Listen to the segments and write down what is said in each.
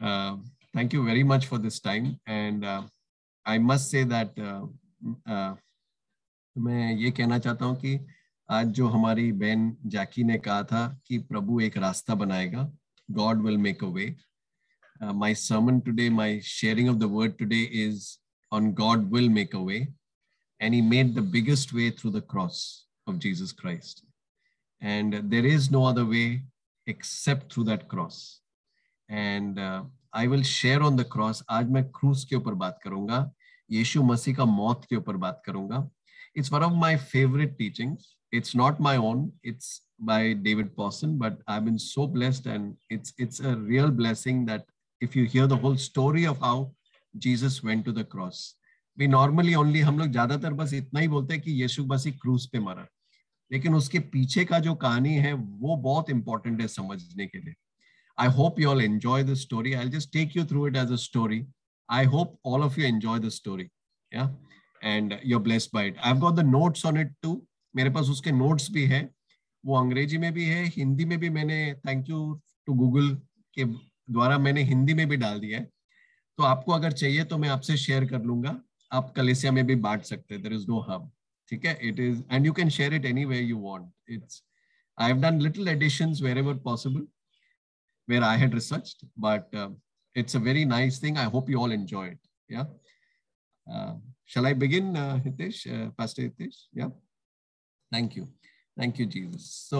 Uh, thank you very much for this time. And uh, I must say that uh, uh, मैं ये कहना चाहता हूँ कि आज जो हमारी बहन जैकी ने कहा था कि प्रभु एक रास्ता बनाएगा God will make a way. Uh, my sermon today, my sharing of the word today is on God will make a way. And he made the biggest way through the cross of Jesus Christ. And there is no other way except through that cross. And I will share on the cross आज मैं cruise के ऊपर बात करूँगा, यीशु मसीह का मौत के ऊपर बात करूँगा। It's one of my favourite teaching it's not my own it's by David Pawson but I been so blessed and it's it's a real blessing that if you hear the whole story of how Jesus went to the cross we normally only हम लोग ज़्यादातर बस इतना ही बोलते हैं कि यीशु मसीह cruise पे मरा। लेकिन उसके पीछे का जो कहानी है, वो बहुत इंपॉर्टेंट है समझने के लिए। I hope you all enjoy the story. I'll just take you through it as a story. I hope all of you enjoy the story. Yeah. And you're blessed by it. I've got the notes on it too. मेरे पास उसके notes भी है वो अंग्रेज़ी में भी है, हिंदी में भी मैंने थैंक यू टू गूगल के द्वारा मैंने हिंदी में भी डाल दिया है तो आपको अगर चाहिए तो मैं आपसे शेयर कर लूँगा आप कलेसिया में भी बांट सकते हैं देर इज़ नो हब ठीक है it is and you can share it any way you want it's I have done little additions wherever possible where I had researched, but um, it's a very nice thing. I hope you all enjoy it. Yeah. Uh, shall I begin, uh, Hitesh, uh, Pastor Hitesh? Yeah. Thank you. Thank you, Jesus. So,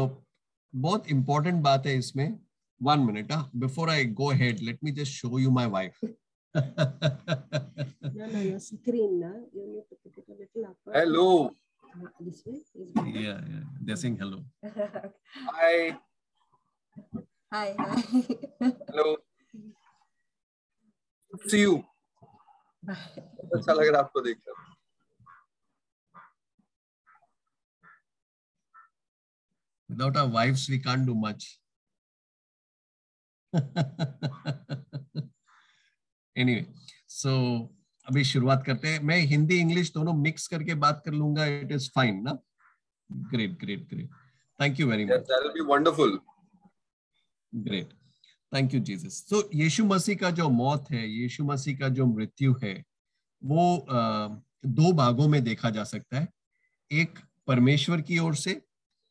both important baat hai isme. One minute. Huh? Before I go ahead, let me just show you my wife. Hello. Yeah, yeah. They're saying hello. Hi. Hi hi. Hello. See you. अच्छा लग रहा है आपको देखकर। Without our wives, we can't do much. anyway, so अभी शुरुआत करते हैं। मैं हिंदी इंग्लिश दोनों मिक्स करके बात कर लूँगा। इट इज़ फाइन ना? Great great great thank you very much that will be wonderful great thank you Jesus तो यीशु मसीह का जो मौत है यीशु मसीह का जो मृत्यु है वो दो भागों में देखा जा सकता है एक परमेश्वर की ओर से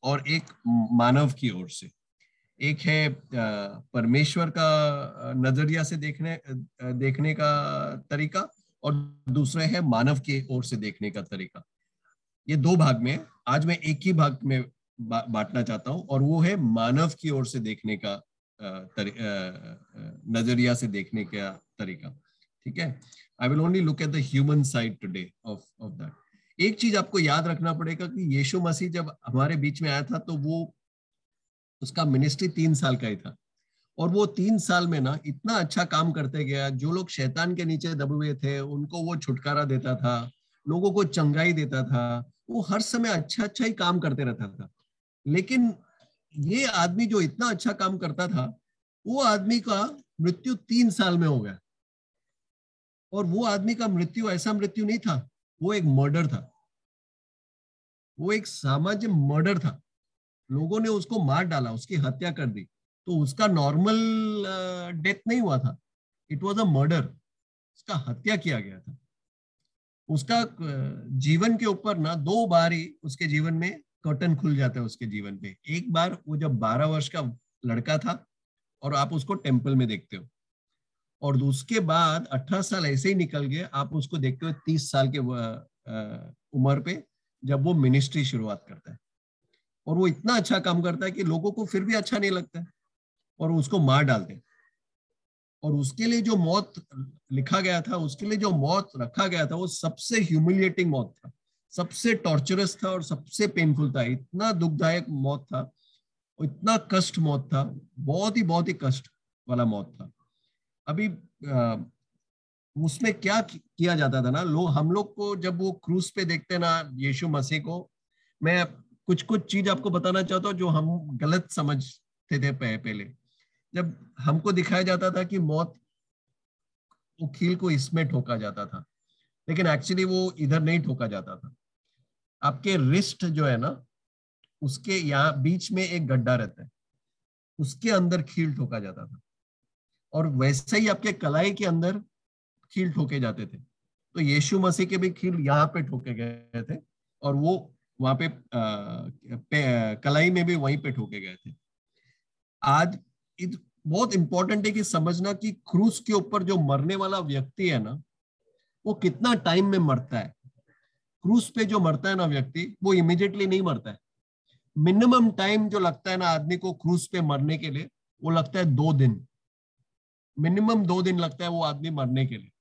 और एक मानव की ओर से एक है परमेश्वर का नज़रिया से देखने देखने का तरीका और दूसरा है मानव के ओर से देखने का तरीका ये दो भाग में आज मैं एक ही भाग में बांटना चाहता हूँ और वो है मानव की ओर से देखने का नज़रिया से देखने का तरीका, ठीक है? I will only look at the human side today of of that एक चीज़ आपको याद रखना पड़ेगा कि यीशु मसीह जब हमारे बीच में आया था तो वो उसका मिनिस्ट्री तीन साल का ही था। और वो तीन साल में ना इतना अच्छा काम करते गया, जो लोग शैतान के नीचे दबे हुए थे, उनको वो छुटकारा देता था, लोगों को चंगाई देता था, वो हर समय अच्छा अच्छा ही काम करते रहता था। लेकिन ये आदमी जो इतना अच्छा काम करता था, वो आदमी का मृत्यु तीन साल में हो गया। और वो आदमी का मृत्यु, ऐसा मृत्यु नहीं था, वो एक मर्डर था। वो एक सामाजिक मर्डर था। लोगों ने उसको मार डाला, उसकी हत्या कर दी। तो उसका नॉर्मल डेथ नहीं हुआ था। इट वॉज़ अ मर्डर उसका हत्या किया गया था। उसका जीवन के ऊपर ना, दो बार ही उसके जीवन में कर्टन खुल जाता है उसके जीवन पे। एक बार वो जब बारह वर्ष का लड़का था और आप उसको टेंपल में देखते हो, और उसके बाद अठारह साल ऐसे ही निकल गए, आप उसको देखते हो तीस साल के उम्र पे जब वो मिनिस्ट्री शुरुआत करता है। और वो इतना अच्छा काम करता है कि लोगों को फिर भी अच्छा नहीं लगता और उसको मार डालते हैं। और उसके लिए जो मौत लिखा गया था, उसके लिए जो मौत रखा गया था, वो सबसे ह्यूमिलिएटिंग मौत था। सबसे टॉर्चरस था और सबसे पेनफुल था। इतना दुखदायक मौत था इतना कष्ट मौत था। बहुत ही बहुत ही कष्ट वाला मौत था। अभी उसमें क्या किया जाता था ना? लोग हम लोग को जब वो क्रूज पे देखते ना, यीशु मसीह को, मैं कुछ कुछ चीज़ आपको बताना चाहता हूँ जो हम गलत समझते थे पहले। जब हमको दिखाया जाता था कि मौत वो खील को इसमें ठोका जाता था, लेकिन एक्चुअली वो इधर नहीं ठोका जाता था। आपके रिस्ट जो है ना उसके यहाँ बीच में एक गड्ढा रहता है। उसके अंदर खील ठोका जाता था। और वैसे ही आपके कलाई के अंदर खील ठोके जाते थे। तो यीशु मसीह के भी खील यहाँ पे ठोके गए थे और वो वहाँ पे, पे कलाई में भी वहीं पे ठोके गए थे। आज बहुत इंपॉर्टेंट है कि समझना कि क्रूस के ऊपर जो मरने वाला व्यक्ति है ना वो कितना टाइम में मरता है। क्रूस पे जो मरता है ना व्यक्ति वो इमिडिएटली नहीं मरता है। मिनिमम टाइम जो लगता है ना आदमी को क्रूज पे मरने के लिए वो लगता है दो दिन। मिनिमम दो दिन लगता है वो आदमी मरने के लिए।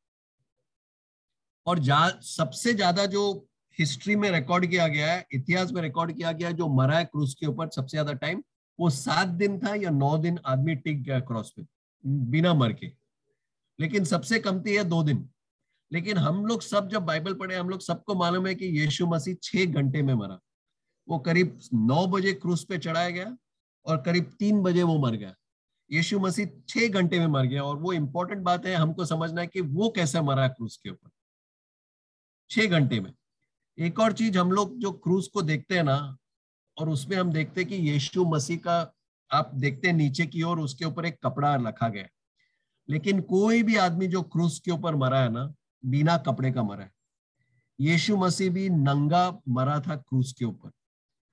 और जा, सबसे ज़्यादा जो हिस्ट्री में रिकॉर्ड किया गया है इतिहास में रिकॉर्ड किया गया है जो मरा है क्रूज के ऊपर सबसे ज़्यादा टाइम वो सात दिन था या नौ दिन आदमी टिक गया क्रॉस पे बिना मर के। लेकिन सबसे कमती है दो दिन। लेकिन हम लोग सब जब बाइबल पढ़े, हम लोग सबको मालूम है कि यीशु मसीह छह घंटे में मरा। वो करीब नौ बजे क्रूस पे चढ़ाया गया और करीब तीन बजे वो मर गया। यीशु मसीह छह घंटे में मर गया और वो इंपॉर्टेंट बात है, हमको समझना है कि वो कैसे मरा क्रूस के ऊपर। छह घंटे में। एक और चीज़ हम लोग जो क्रूज को देखते हैं ना, और उसमें हम देखते हैं कि यीशु मसीह का आप देखते हैं नीचे की ओर, उसके ऊपर एक कपड़ा रखा गया। लेकिन कोई भी आदमी जो क्रूज के ऊपर मरा है ना बिना कपड़े का मरा है। यीशु मसीह भी नंगा मरा था क्रूज के ऊपर।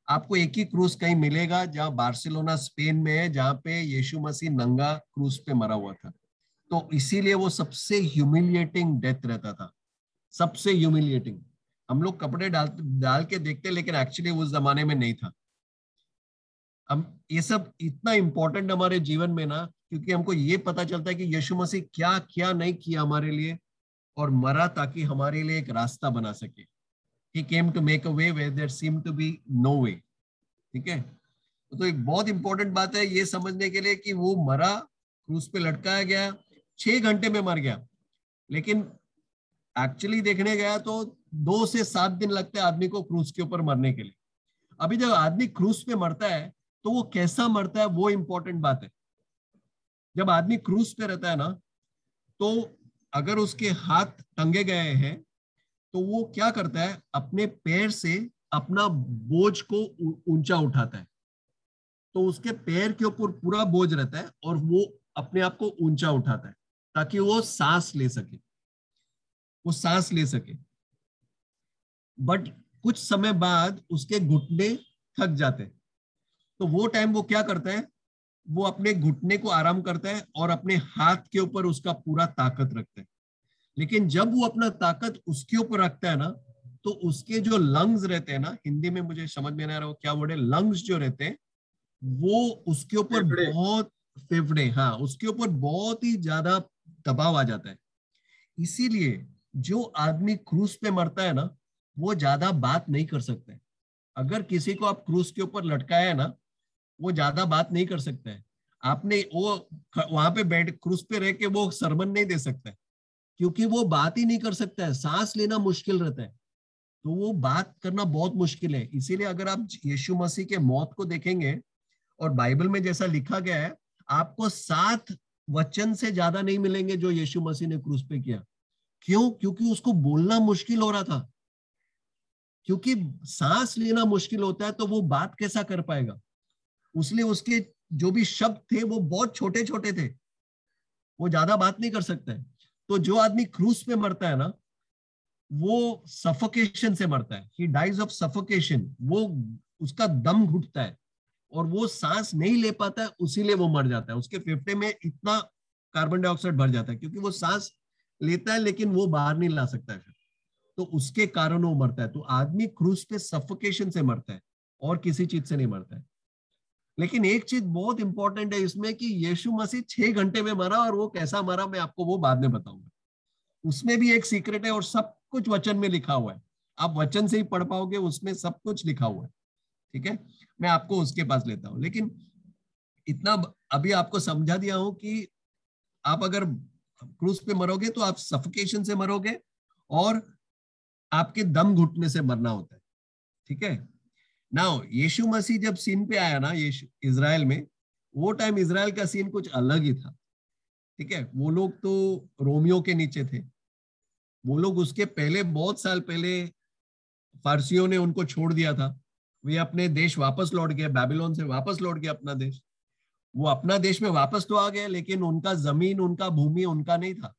आपको एक ही क्रूज कहीं मिलेगा, जहाँ बार्सिलोना, स्पेन में है, जहाँ पे यीशु मसीह नंगा क्रूज पे मरा हुआ था। तो इसीलिए वो सबसे ह्यूमिलिएटिंग डेथ रहता था। सबसे ह्यूमिलिएटिंग हम लोग कपड़े डाल डाल के देखते, लेकिन एक्चुअली उस जमाने में नहीं था। हम, ये सब इतना इंपॉर्टेंट हमारे जीवन में ना, क्योंकि हमको ये पता चलता है कि यीशु मसीह क्या क्या नहीं किया हमारे लिए। और मरा ताकि हमारे लिए एक रास्ता बना सके। He came to make a way way there seem to be no way ठीक है? तो एक बहुत इंपॉर्टेंट बात है ये समझने के लिए कि वो मरा क्रूज पे लटकाया गया, छह घंटे में मर गया। लेकिन एक्चुअली देखने गया तो दो से सात दिन लगते हैं आदमी को क्रूज के ऊपर मरने के लिए। अभी जब आदमी क्रूज पे मरता है तो वो कैसा मरता है वो इंपॉर्टेंट बात है। जब आदमी क्रूज पे रहता है ना तो अगर उसके हाथ टंगे गए हैं तो वो क्या करता है? अपने पैर से अपना बोझ को ऊँचा उठाता है। तो उसके पैर के ऊपर पूरा बोझ रहता है और वो अपने आप को ऊँचा उठाता है, ताकि वो सांस ले सके। वो सांस ले सके। बट कुछ समय बाद उसके घुटने थक जाते हैं। तो वो टाइम वो क्या करता है? वो अपने घुटने को आराम करता है और अपने हाथ के ऊपर उसका पूरा ताकत रखता है। लेकिन जब वो अपना ताकत उसके ऊपर रखता है ना तो उसके जो लंग्स रहते हैं ना हिंदी में मुझे समझ में नहीं आ रहा क्या वर्ड है लंग्स जो रहते हैं वो उसके ऊपर बहुत फेफड़े हाँ उसके ऊपर बहुत ही ज़्यादा दबाव आ जाता है। इसीलिए जो आदमी क्रूज पे मरता है ना वो ज़्यादा बात नहीं कर सकते अगर किसी को आप क्रूज के ऊपर लटकाया है ना वो ज़्यादा बात नहीं कर सकता है। आपने वो वहाँ पे बैठ क्रूज पे रह के वो सरमन नहीं दे सकता है। क्योंकि वो बात ही नहीं कर सकता है। सांस लेना मुश्किल रहता है। तो वो बात करना बहुत मुश्किल है। इसीलिए अगर आप यीशु मसीह के मौत को देखेंगे और बाइबल में जैसा लिखा गया है, आपको सात वचन से ज़्यादा नहीं मिलेंगे जो यीशु मसीह ने क्रूज पे किया। क्यों? क्योंकि उसको बोलना मुश्किल हो रहा था। क्योंकि सांस लेना मुश्किल होता है तो वो बात कैसा कर पाएगा? उसलिए उसके जो भी शब्द थे, वो बहुत छोटे छोटे थे। वो ज़्यादा बात नहीं कर सकता। है तो जो आदमी क्रूज पे मरता है ना, वो सफोकेशन से मरता है। ही डाइज ऑफ़ सफोकेशन वो उसका दम घुटता है और वो सांस नहीं ले पाता है उसीलिए वो मर जाता है। उसके फेफड़े में इतना कार्बन डाइऑक्साइड भर जाता है, क्योंकि वो सांस लेता है, लेकिन वो बाहर नहीं ला सकता है। तो उसके कारण वो मरता है। तो आदमी क्रूज पे सफोकेशन से मरता है और किसी चीज़ से नहीं मरता है। लेकिन एक चीज़ बहुत इंपॉर्टेंट है इसमें कि यीशु मसीह छह घंटे में मरा और वो कैसा मरा मैं आपको वो बाद में बताऊँगा। उसमें भी एक सीक्रेट है और सब कुछ वचन में लिखा हुआ है। आप वचन से ही पढ़ पाओगे, उसमें सब कुछ लिखा हुआ है। ठीक है? मैं आपको उसके पास लेता हूँ। लेकिन इतना अभी आपको समझा दिया हूँ कि आप अगर क्रूज पे मरोगे तो आप सफोकेशन से मरोगे और आपके दम घुटने से मरना होता है। ठीक है? नाउ यीशु मसीह जब सीन पे आया ना, यीशु इसराइल में, वो टाइम इसराइल का सीन कुछ अलग ही था। ठीक है? वो लोग तो रोमियो के नीचे थे। वो लोग उसके पहले, बहुत साल पहले फारसियों ने उनको छोड़ दिया था। वे अपने देश वापस लौट गए, बेबीलोन से वापस लौट गए अपना देश। वो अपना देश में वापस तो आ गए, लेकिन उनका ज़मीन, उनका भूमि उनका नहीं था।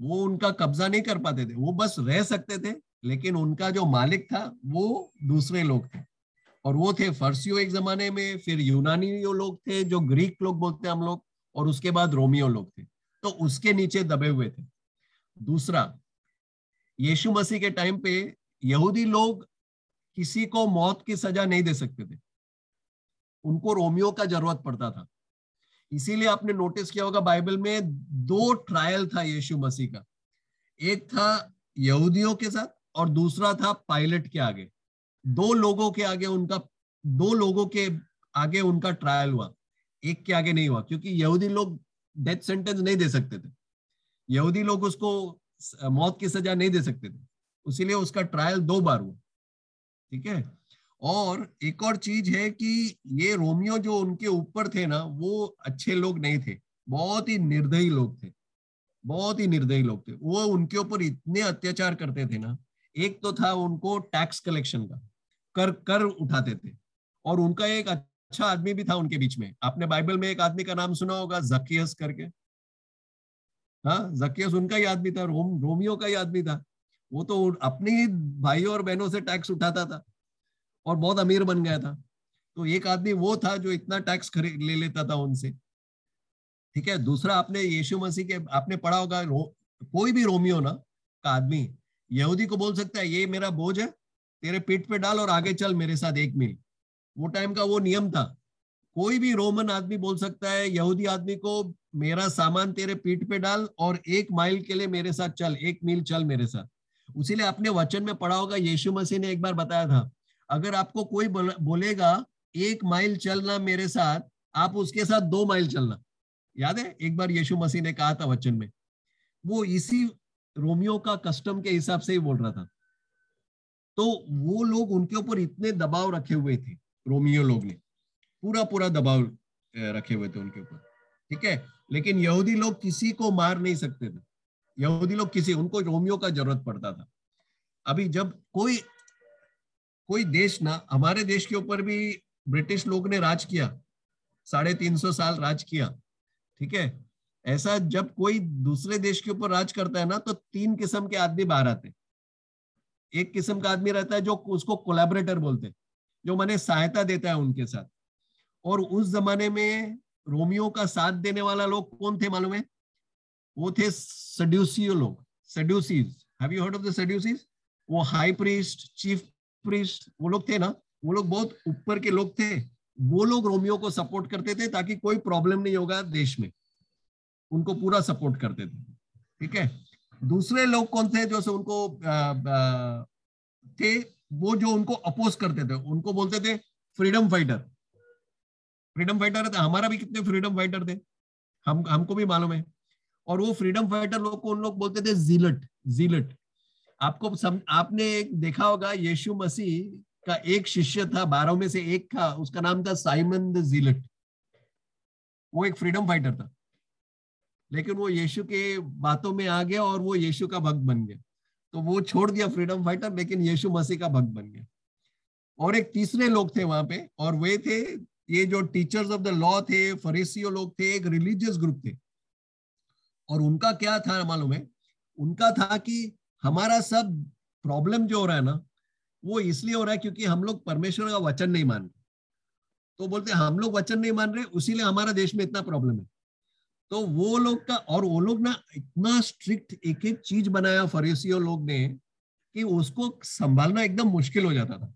वो उनका कब्जा नहीं कर पाते थे। वो बस रह सकते थे लेकिन उनका जो मालिक था, वो दूसरे लोग थे। और वो थे फर्सियो एक जमाने में, फिर यूनानी लोग थे, जो ग्रीक लोग बोलते हैं हम लोग, और उसके बाद रोमियो लोग थे। तो उसके नीचे दबे हुए थे। दूसरा, यीशु मसीह के टाइम पे यहूदी लोग किसी को मौत की सजा नहीं दे सकते थे। उनको रोमियो का ज़रूरत पड़ता था। इसीलिए आपने नोटिस किया होगा बाइबल में दो ट्रायल था यीशु मसीह का। एक था यहूदियों के साथ और दूसरा था पायलट के आगे। दो लोगों के आगे उनका, दो लोगों के आगे उनका ट्रायल हुआ। एक के आगे नहीं हुआ, क्योंकि यहूदी लोग डेथ सेंटेंस नहीं दे सकते थे। यहूदी लोग उसको मौत की सजा नहीं दे सकते थे। इसीलिए उसका ट्रायल दो बार हुआ। ठीक है? और एक और चीज़ है कि ये रोमियो जो उनके ऊपर थे ना, वो अच्छे लोग नहीं थे। बहुत ही निर्दयी लोग थे। बहुत ही निर्दयी लोग थे। वो उनके ऊपर इतने अत्याचार करते थे ना एक तो था उनको टैक्स कलेक्शन का, कर कर उठाते थे। और उनका एक अच्छा आदमी भी था उनके बीच में। आपने बाइबल में एक आदमी का नाम सुना होगा जकियस करके। हाँ जकियस उनका ही आदमी था, रोम, रोमियो का ही आदमी था। वो तो अपने ही भाइयों और बहनों से टैक्स उठाता था और बहुत अमीर बन गया था। तो एक आदमी वो था जो इतना टैक्स खरीद ले लेता था उनसे। ठीक है? दूसरा आपने यीशु मसीह के, आपने पढ़ा होगा कोई भी रोमियो ना, का आदमी यहूदी को बोल सकता है, ये मेरा बोझ है, तेरे पीठ पे डाल और आगे चल मेरे साथ एक मील वो टाइम का वो नियम था। कोई भी रोमन आदमी बोल सकता है, यहूदी आदमी को मेरा सामान तेरे पीठ पे डाल और एक माइल के लिए मेरे साथ चल, एक मील चल मेरे साथ. उसीलिए आपने वचन में पढ़ा होगा, यीशु मसीह ने एक बार बताया था, अगर आपको कोई बोलेगा, एक माइल चलना मेरे साथ, आप उसके साथ दो माइल चलना। याद है? एक बार यीशु मसीह ने कहा था वचन में। वो इसी रोमियो का कस्टम के हिसाब से ही बोल रहा था। तो वो लोग उनके ऊपर इतने दबाव रखे हुए थे, रोमियो लोग ने। पूरा पूरा दबाव रखे हुए थे उनके ऊपर। ठीक है? लेकिन यहूदी लोग किसी को मार नहीं सकते थे। यहूदी लोग किसी, उनको रोमियो का ज़रूरत पड़ता था। अभी जब कोई कोई देश ना, हमारे देश के ऊपर भी ब्रिटिश लोग ने राज किया, साढ़े तीन सौ साल राज किया, ठीक है? ऐसा जब कोई दूसरे देश के ऊपर राज करता है ना तो तीन किस्म के आदमी बाहर आते एक किस्म का आदमी रहता है जो उसको कोलेबरेटर बोलते जो मैंने सहायता देता है उनके साथ। और उस जमाने में रोमियो का साथ देने वाला लोग कौन थे मालूम है? वो थे सड्यूसियो लोग have you heard of the Sadducees वो हाई प्रीस्ट चीफ प्रीस्ट वो लोग थे ना, वो लोग बहुत ऊपर के लोग थे। वो लोग रोमियो को सपोर्ट करते थे ताकि कोई प्रॉब्लम नहीं होगा देश में। उनको पूरा सपोर्ट करते थे ठीक है? दूसरे लोग कौन थे जो उनको आ, आ, थे? वो जो उनको अपोज करते थे उनको बोलते थे फ्रीडम फाइटर फ्रीडम फाइटर थे? हमारा भी कितने फ्रीडम फाइटर थे? हम हमको भी मालूम है। और वो फ्रीडम फाइटर लोग को उन लोग बोलते थे जीलट जीलट आपको सम, आपने देखा होगा यीशु मसीह का एक शिष्य था बारह में से एक था उसका नाम था साइमन द जीलट वो एक फ्रीडम फाइटर था। लेकिन वो यीशु के बातों में आ गया और वो यीशु का भक्त बन गया। तो वो छोड़ दिया फ्रीडम फाइटर, लेकिन यीशु मसीह का भक्त बन गया। और एक तीसरे लोग थे वहाँ पे, और वे थे, ये जो टीचर्स ऑफ़ द लॉ थे, फरीसियो लोग थे, एक रिलीजियस ग्रुप थे। और उनका क्या था मालूम है? उनका था कि हमारा सब प्रॉब्लम जो हो रहा है ना, वो इसलिए हो रहा है क्योंकि हम लोग परमेश्वर का वचन नहीं मान रहे। तो बोलते हम लोग वचन नहीं मान रहे, उसीलिए हमारा देश में इतना प्रॉब्लम है। तो वो लोग का, और वो लोग ना इतना स्ट्रिक्ट एक एक चीज़ बनाया फरीसियों लोग ने कि उसको संभालना एकदम मुश्किल हो जाता था।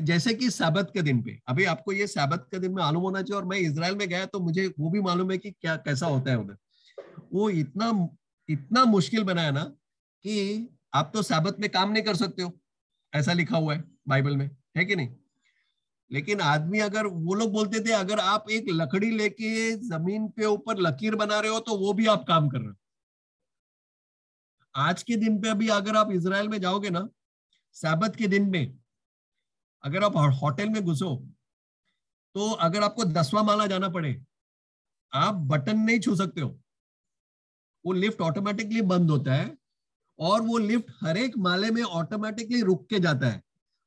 जैसे कि साबत के दिन पे। अभी आपको ये साबत के दिन में मालूम होना चाहिए और मैं इसराइल में गया तो मुझे वो भी मालूम है कि क्या, कैसा होता है उधर। वो इतना इतना मुश्किल बनाया ना कि आप तो साबत में काम नहीं कर सकते हो। ऐसा लिखा हुआ है बाइबल में। है कि नहीं? लेकिन आदमी अगर, वो लोग बोलते थे, अगर आप एक लकड़ी लेके ज़मीन पे ऊपर लकीर बना रहे हो तो वो भी आप काम कर रहे हो। आज के दिन पे अभी अगर आप इसराइल में जाओगे ना, सैबत के दिन में, अगर आप होटल में घुसो तो अगर आपको दसवा माला जाना पड़े, आप बटन नहीं छू सकते हो। वो लिफ्ट ऑटोमेटिकली बंद होता है और वो लिफ्ट हर एक माले में ऑटोमेटिकली रुक के जाता है।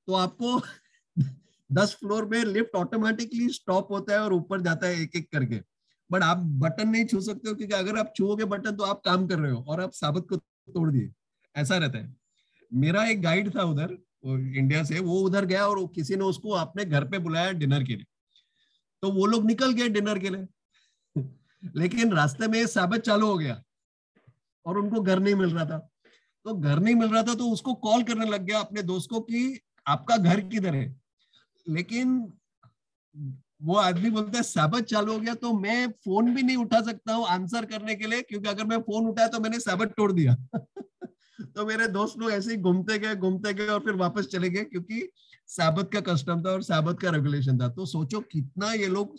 तो आपको दस फ्लोर में लिफ्ट ऑटोमेटिकली स्टॉप होता है और ऊपर जाता है एक एक करके। बट आप बटन नहीं छू सकते हो क्योंकि अगर आप छुओगे बटन तो आप काम कर रहे हो और आप साबित को तोड़ दिए। ऐसा रहता है। मेरा एक गाइड था उधर इंडिया से, वो उधर गया और किसी ने उसको अपने घर पे बुलाया डिनर के लिए। तो वो लोग निकल गए डिनर के लिए। लेकिन रास्ते में साबित चालू हो गया और उनको घर नहीं मिल रहा था। तो घर नहीं मिल रहा था तो उसको कॉल करने लग गया अपने दोस्त को कि आपका घर किधर है? लेकिन वो आदमी बोलता है, साबत चालू हो गया तो मैं फ़ोन भी नहीं उठा सकता हूँ आंसर करने के लिए, क्योंकि अगर मैं फ़ोन उठाया तो मैंने साबत तोड़ दिया। तो मेरे दोस्त लोग ऐसे ही घूमते गए घूमते गए और फिर वापस चले गए, क्योंकि साबत का कस्टम था और साबत का रेगुलेशन था। तो सोचो कितना ये लोग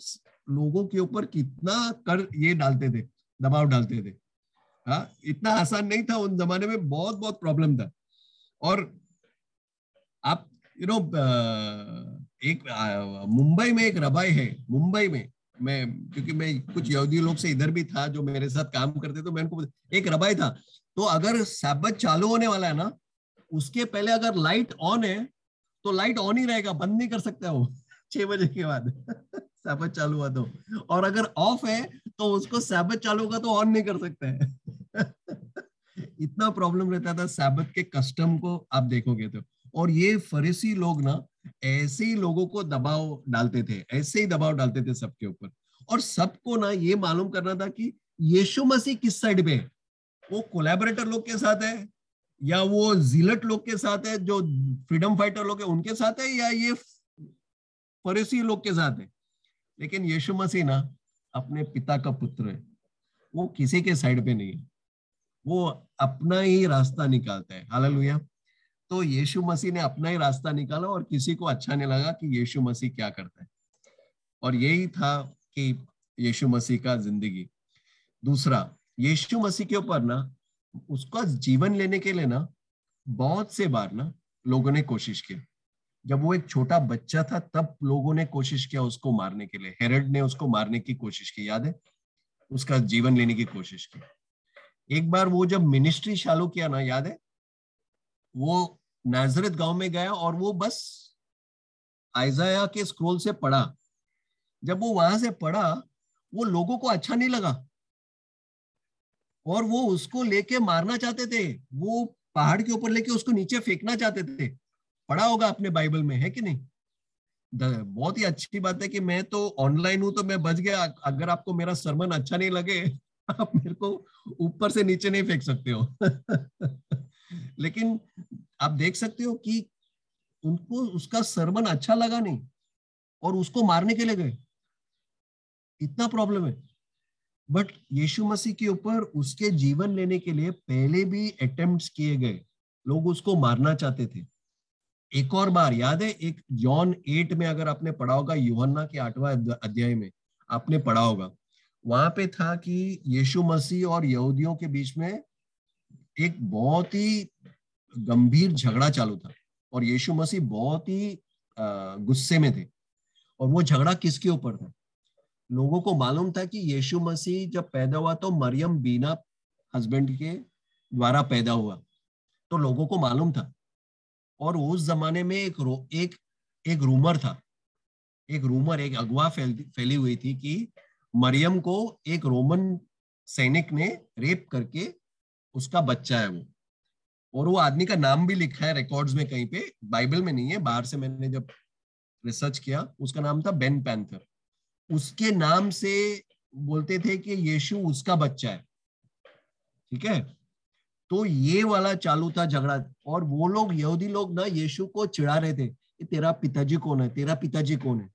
लोगों के ऊपर कितना कर ये डालते थे, दबाव डालते थे। हाँ इतना आसान नहीं था, उन जमाने में बहुत बहुत प्रॉब्लम था। और आप यू नो एक मुंबई में एक रबाई है, मुंबई में। मैं, क्योंकि मैं कुछ यहूदी लोग से इधर भी था जो मेरे साथ काम करते तो मैं उनको एक रबाई था। तो अगर सैबत चालू होने वाला है ना, उसके पहले अगर लाइट ऑन है तो लाइट ऑन ही रहेगा, बंद नहीं कर सकता वो, छह बजे के बाद। सैबत चालू हुआ तो। और अगर ऑफ़ है तो उसको सैबत चालू होगा तो ऑन नहीं कर सकता। है इतना प्रॉब्लम रहता था सैबत के कस्टम को, आप देखोगे तो। और ये फरीसी लोग ना ऐसे ही लोगों को दबाव डालते थे, ऐसे ही दबाव डालते थे सबके ऊपर। और सबको ना ये मालूम करना था कि यीशु मसीह किस साइड पे है? वो कोलैबोरेटर लोग के साथ है? या वो जिलट लोग के साथ है जो फ्रीडम फाइटर लोग है, उनके साथ है? या ये फरीसी लोग के साथ है? लेकिन यीशु मसीह ना अपने पिता का पुत्र है। वो किसी के साइड पे नहीं है। वो अपना ही रास्ता निकालता है। हालेलुया। तो यीशु मसीह ने अपना ही रास्ता निकाला और किसी को अच्छा नहीं लगा कि यीशु मसीह क्या करता है। और यही था कि यीशु मसीह का ज़िंदगी। दूसरा, यीशु मसीह के ऊपर ना, उसका जीवन लेने के लिए ना, बहुत से बार ना, लोगों ने कोशिश की जब वो एक छोटा बच्चा था, तब लोगों ने कोशिश किया उसको मारने के लिए। हेरड ने उसको मारने की कोशिश की, याद है? उसका जीवन लेने की कोशिश की। एक बार वो जब मिनिस्ट्री चालू किया ना, याद है? वो नाजरत गाँव में गया और वो बस आयजाया के स्क्रोल से पढ़ा। जब वो वहाँ से पढ़ा, वो लोगों को अच्छा नहीं लगा। और वो उसको लेके मारना चाहते थे। वो पहाड़ के ऊपर लेके उसको नीचे फेंकना चाहते थे। पढ़ा होगा अपने बाइबल में, है कि नहीं? बहुत ही अच्छी बात है कि मैं तो ऑनलाइन हूँ तो मैं बच गया। अगर आपको मेरा सरमन अच्छा नहीं लगे, आप मेरे को ऊपर से नीचे नहीं फेंक सकते हो। लेकिन आप देख सकते हो कि उनको, उसका सरमन अच्छा लगा नहीं और उसको मारने के लिए गए। इतना प्रॉब्लम है। बट यीशु मसीह के ऊपर उसके जीवन लेने के लिए पहले भी अटेम्प्ट किए गए। लोग उसको मारना चाहते थे। एक और बार, याद है? एक जॉन एट में अगर आपने पढ़ा होगा, युहन्ना के आठवां अध्याय में आपने पढ़ा होगा। वहाँ पे था कि यीशु मसीह और यहूदियों के बीच में एक बहुत ही गंभीर झगड़ा चालू था और यीशु मसीह बहुत ही गुस्से में थे। और वो झगड़ा किसके ऊपर था? लोगों को मालूम था कि यीशु मसीह जब पैदा हुआ तो मरियम बीना हस्बैंड के द्वारा पैदा हुआ। तो लोगों को मालूम था। और उस जमाने में एक रो, एक एक रूमर था। एक रूमर एक अगवा फैल, फैली हुई थी कि मरियम को एक रोमन सैनिक ने रेप करके उसका बच्चा है वो। और वो आदमी का नाम भी लिखा है रिकॉर्ड्स में कहीं पे बाइबल में नहीं है, बाहर से मैंने जब रिसर्च किया, उसका नाम था बेन पैंथर उसके नाम से बोलते थे कि यीशु उसका बच्चा है। ठीक है? तो ये वाला चालू था झगड़ा, और वो लोग, यहूदी लोग ना यीशु को चिढ़ा रहे थे कि तेरा पिताजी कौन है, तेरा पिताजी कौन है?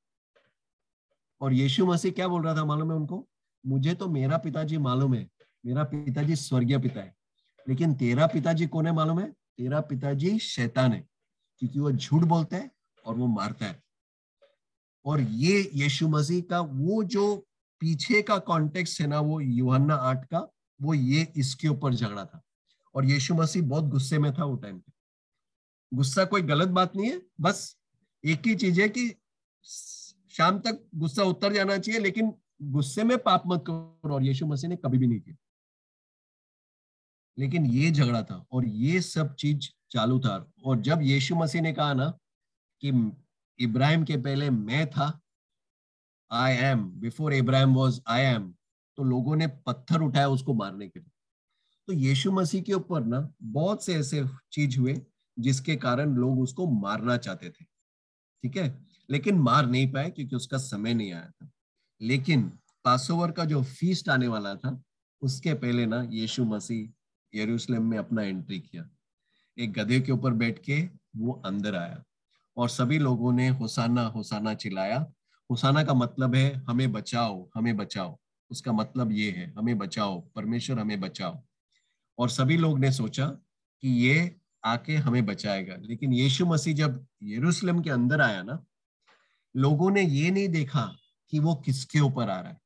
और यीशु मसीह क्या बोल रहा था मालूम है उनको? मुझे तो मेरा पिताजी मालूम है, मेरा पिताजी स्वर्गीय पिता है। लेकिन तेरा पिताजी कौन है मालूम है? तेरा पिताजी शैतान है, क्योंकि वो झूठ बोलता है और वो मारता है। और ये यीशु मसीह का, वो जो पीछे का कॉन्टेक्स्ट है ना, वो युहन्ना आठ का, वो ये इसके ऊपर झगड़ा था। और यीशु मसीह बहुत गुस्से में था वो टाइम पे। गुस्सा कोई गलत बात नहीं है, बस एक ही चीज़ है कि शाम तक गुस्सा उतर जाना चाहिए, लेकिन गुस्से में पाप मत करो। और यीशु मसीह ने कभी भी नहीं किया। लेकिन ये झगड़ा था और ये सब चीज़ चालू था। और जब यीशु मसीह ने कहा ना कि इब्राहिम के पहले मैं था I am before Ibrahim was I am तो लोगों ने पत्थर उठाया उसको मारने के लिए। तो यीशु मसीह के ऊपर ना बहुत से ऐसे चीज़ हुए जिसके कारण लोग उसको मारना चाहते थे। ठीक है? लेकिन मार नहीं पाए क्योंकि उसका समय नहीं आया था। लेकिन पासोवर का जो फीस्ट आने वाला था, उसके पहले ना यीशु मसीह यरूशलेम में अपना एंट्री किया। एक गधे के ऊपर बैठ के वो अंदर आया और सभी लोगों ने होसाना होसाना चिल्लाया। होसाना का मतलब है, हमें बचाओ हमें बचाओ। उसका मतलब ये है, हमें बचाओ, परमेश्वर हमें बचाओ। और सभी लोग ने सोचा कि ये आके हमें बचाएगा। लेकिन यीशु मसीह जब यरूशलेम के अंदर आया ना, लोगों ने ये नहीं देखा कि वो किसके ऊपर आ रहा है।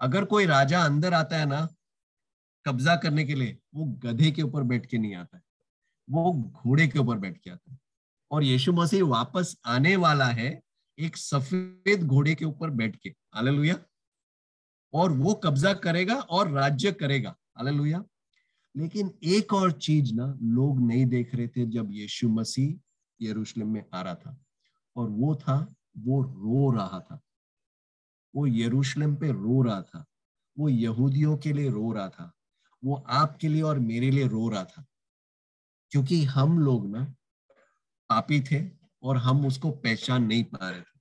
अगर कोई राजा अंदर आता है ना कब्जा करने के लिए वो गधे के ऊपर बैठ के नहीं आता है। वो घोड़े के ऊपर बैठ के आता है। और यीशु मसीह वापस आने वाला है एक सफ़ेद घोड़े के ऊपर बैठ के। हालेलुया। और वो कब्जा करेगा और राज्य करेगा। हालेलुया। लेकिन एक और चीज़ ना लोग नहीं देख रहे थे जब यीशु मसीह यरूशलेम में आ रहा था। और वो था, वो रो रहा था। वो यरूशलेम पे रो रहा था। वो यहूदियों के लिए रो रहा था। वो आपके लिए और मेरे लिए रो रहा था। क्योंकि हम लोग ना, पापी थे और हम उसको पहचान नहीं पा रहे थे।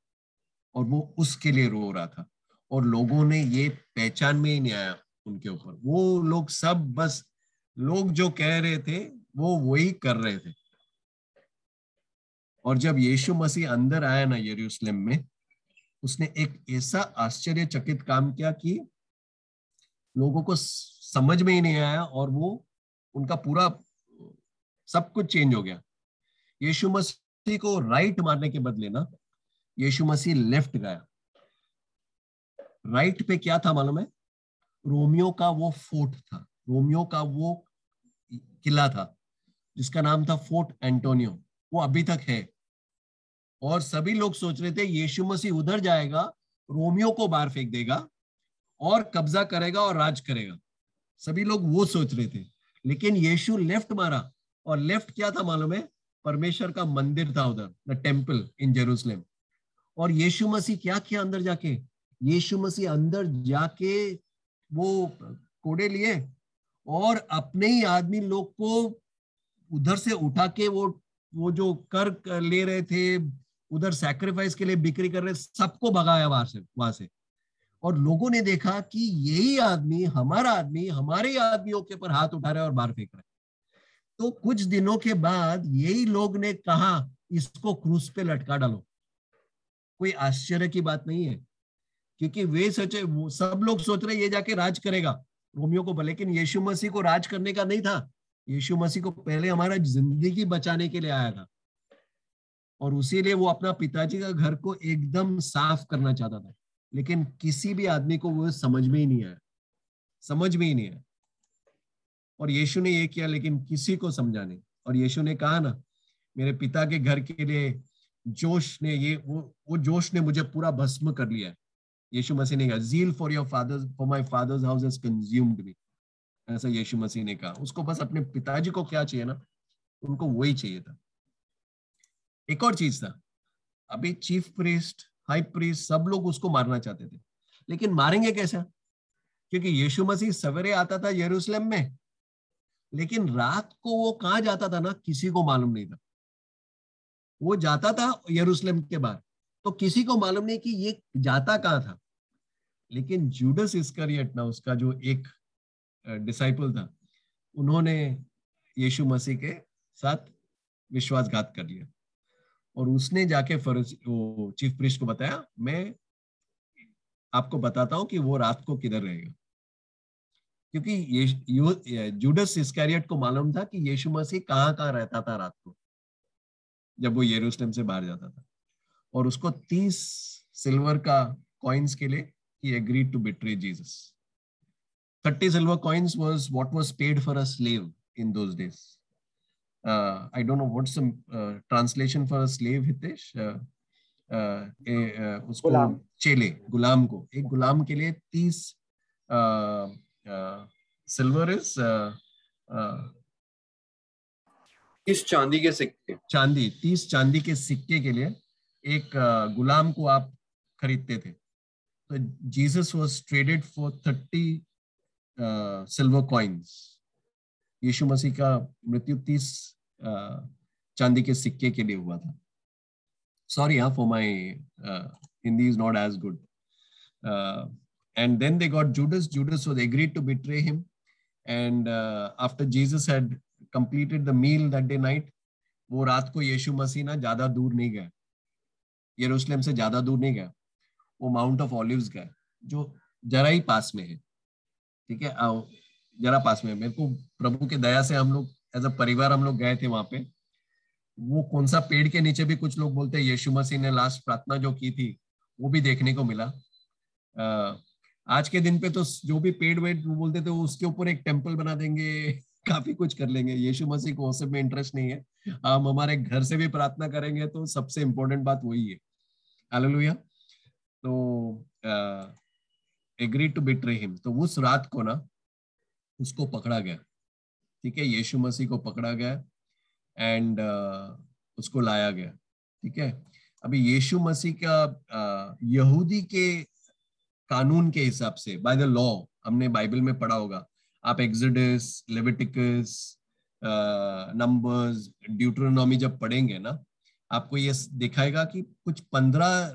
और वो उसके लिए रो रहा था। और लोगों ने ये पहचान में ही नहीं आया उनके ऊपर। वो लोग सब बस, लोग जो कह रहे थे, वो वही कर रहे थे। और जब यीशु मसीह अंदर आया ना यरूशलेम में, उसने एक ऐसा आश्चर्यचकित काम किया कि लोगों को समझ में ही नहीं आया और वो, उनका पूरा, सब कुछ चेंज हो गया। यीशु मसीह को राइट मारने के बदले ना, यीशु मसीह लेफ़्ट गया। राइट पे क्या था मालूम है? रोमियो का वो फोर्ट था। रोमियो का वो किला था, जिसका नाम था फोर्ट एंटोनियो वो अभी तक है। और सभी लोग सोच रहे थे, यीशु मसीह उधर जाएगा, रोमियो को बाहर फेंक देगा और कब्जा करेगा और राज करेगा। सभी लोग वो सोच रहे थे। लेकिन यीशु लेफ़्ट मारा और लेफ़्ट क्या था मालूम है? परमेश्वर का मंदिर था उधर द टेंपल इन जेरूसलेम और यीशु मसीह क्या किया अंदर जाके? यीशु मसीह अंदर जाके वो कोड़े लिए और अपने ही आदमी लोग को उधर से उठा के वो वो जो कर ले रहे थे, उधर सैक्रिफाइस के लिए बिक्री कर रहे सबको भगाया वहाँ से वहाँ से। और लोगों ने देखा कि यही आदमी, हमारा आदमी, हमारे आदमियों के ऊपर हाथ उठा रहे और बाहर फेंक रहे तो कुछ दिनों के बाद यही लोग ने कहा, इसको क्रूस पे लटका डालो। कोई आश्चर्य की बात नहीं है, क्योंकि वे सोचे सब लोग सोच रहे ये जाके राज करेगा। रोमियो को लेकिन यीशु मसीह को राज करने का नहीं था। यीशु मसीह को पहले हमारा ज़िंदगी बचाने के लिए आया था। और उसी लिए वो अपना पिताजी का घर को एकदम साफ़ करना चाहता था। लेकिन किसी भी आदमी को वो समझ में ही नहीं आया। समझ में ही नहीं आया। और यीशु ने ये किया, लेकिन किसी को समझा नहीं। और यीशु ने कहा ना, मेरे पिता के घर के लिए जोश ने ये, वो वो जोश ने मुझे पूरा भस्म कर लिया। यीशु मसीह ने कहा zeal for your father's for my father's house has consumed me ऐसा यीशु मसीह ने कहा। उसको बस अपने पिताजी को क्या चाहिए ना, उनको वही चाहिए था। एक और चीज़ था। अभी चीफ प्रीस्ट हाई प्रीस्ट सब लोग उसको मारना चाहते थे। लेकिन मारेंगे कैसा? क्योंकि यीशु मसीह सवेरे आता था यरूशलेम में, लेकिन रात को वो कहा जाता था ना? किसी को मालूम नहीं था। वो जाता था यरूशलेम के बाहर। तो किसी को मालूम नहीं कि ये जाता कहाँ था। लेकिन जूडस इसकरियट ना, उसका जो एक डिसाइपल था, उन्होंने यीशु मसीह के साथ विश्वासघात कर लिया। और उसने जाके फ़र्ज़, वो चीफ प्रिस्ट को बताया, मैं आपको बताता हूँ कि वो रात को किधर रहेगा क्योंकि ये जूडस इसकैरियट को मालूम था कि यीशु मसीह कहाँ कहाँ रहता था रात को, जब वो यरूशलेम से बाहर जाता था और उसको तीस सिल्वर का कॉइन्स के लिए he agreed to betray Jesus. 30 silver coins was what was paid for a slave in those days. Uh, I don't know what's the uh, translation for a slave, Hitesh. Uh, uh, A, uh, उसको गुलाम. चेले गुलाम को एक गुलाम के लिए तीस silver is तीस चांदी के सिक्के चांदी तीस चांदी के सिक्के के लिए एक गुलाम को आप खरीदते थे तो Jesus was traded for thirty silver coins Yeshu Masih का मृत्यु तीस चांदी के सिक्के के लिए हुआ था। सॉरी हाँ for my Hindi is not as good and then they got Judas. Judas was agreed to betray him. And uh, after Jesus had the meal that day night, वो रात को यीशु मसीह ना ज़्यादा दूर नहीं गया यरूशलेम से ज़्यादा दूर नहीं गया वो माउंट ऑफ़ ऑलिव्स गया जो जरा ही पास में है। ठीक है? जरा पास में, मेरे को प्रभु के दया से हम लोग एज अ परिवार हम लोग गए थे वहाँ पे। वो कौन सा पेड़ के नीचे भी कुछ लोग बोलते हैं, यीशु मसीह ने लास्ट प्रार्थना जो की थी, वो भी देखने को मिला। आज के दिन पे तो जो भी पेड़ वेड़ बोलते थे उसके ऊपर एक टेंपल बना देंगे, काफ़ी कुछ कर लेंगे। यीशु मसीह को सब में इंटरेस्ट नहीं है। हम हमारे घर से भी प्रार्थना करेंगे तो सबसे इम्पोर्टेंट बात वही है। हालेलुया तो एग्री टू बिट्रे हिम तो उस रात को ना उसको पकड़ा गया। ठीक है यीशु मसीह को पकड़ा गया एंड uh, उसको लाया गया। ठीक है? अभी यीशु मसीह का uh, यहूदी के कानून के हिसाब से बाय द लॉ हमने बाइबल में पढ़ा होगा। आप एक्सिडस लेविटिकस नंबर्स ड्यूट्रोनॉमी जब पढ़ेंगे ना आपको ये दिखाएगा कि कुछ पंद्रह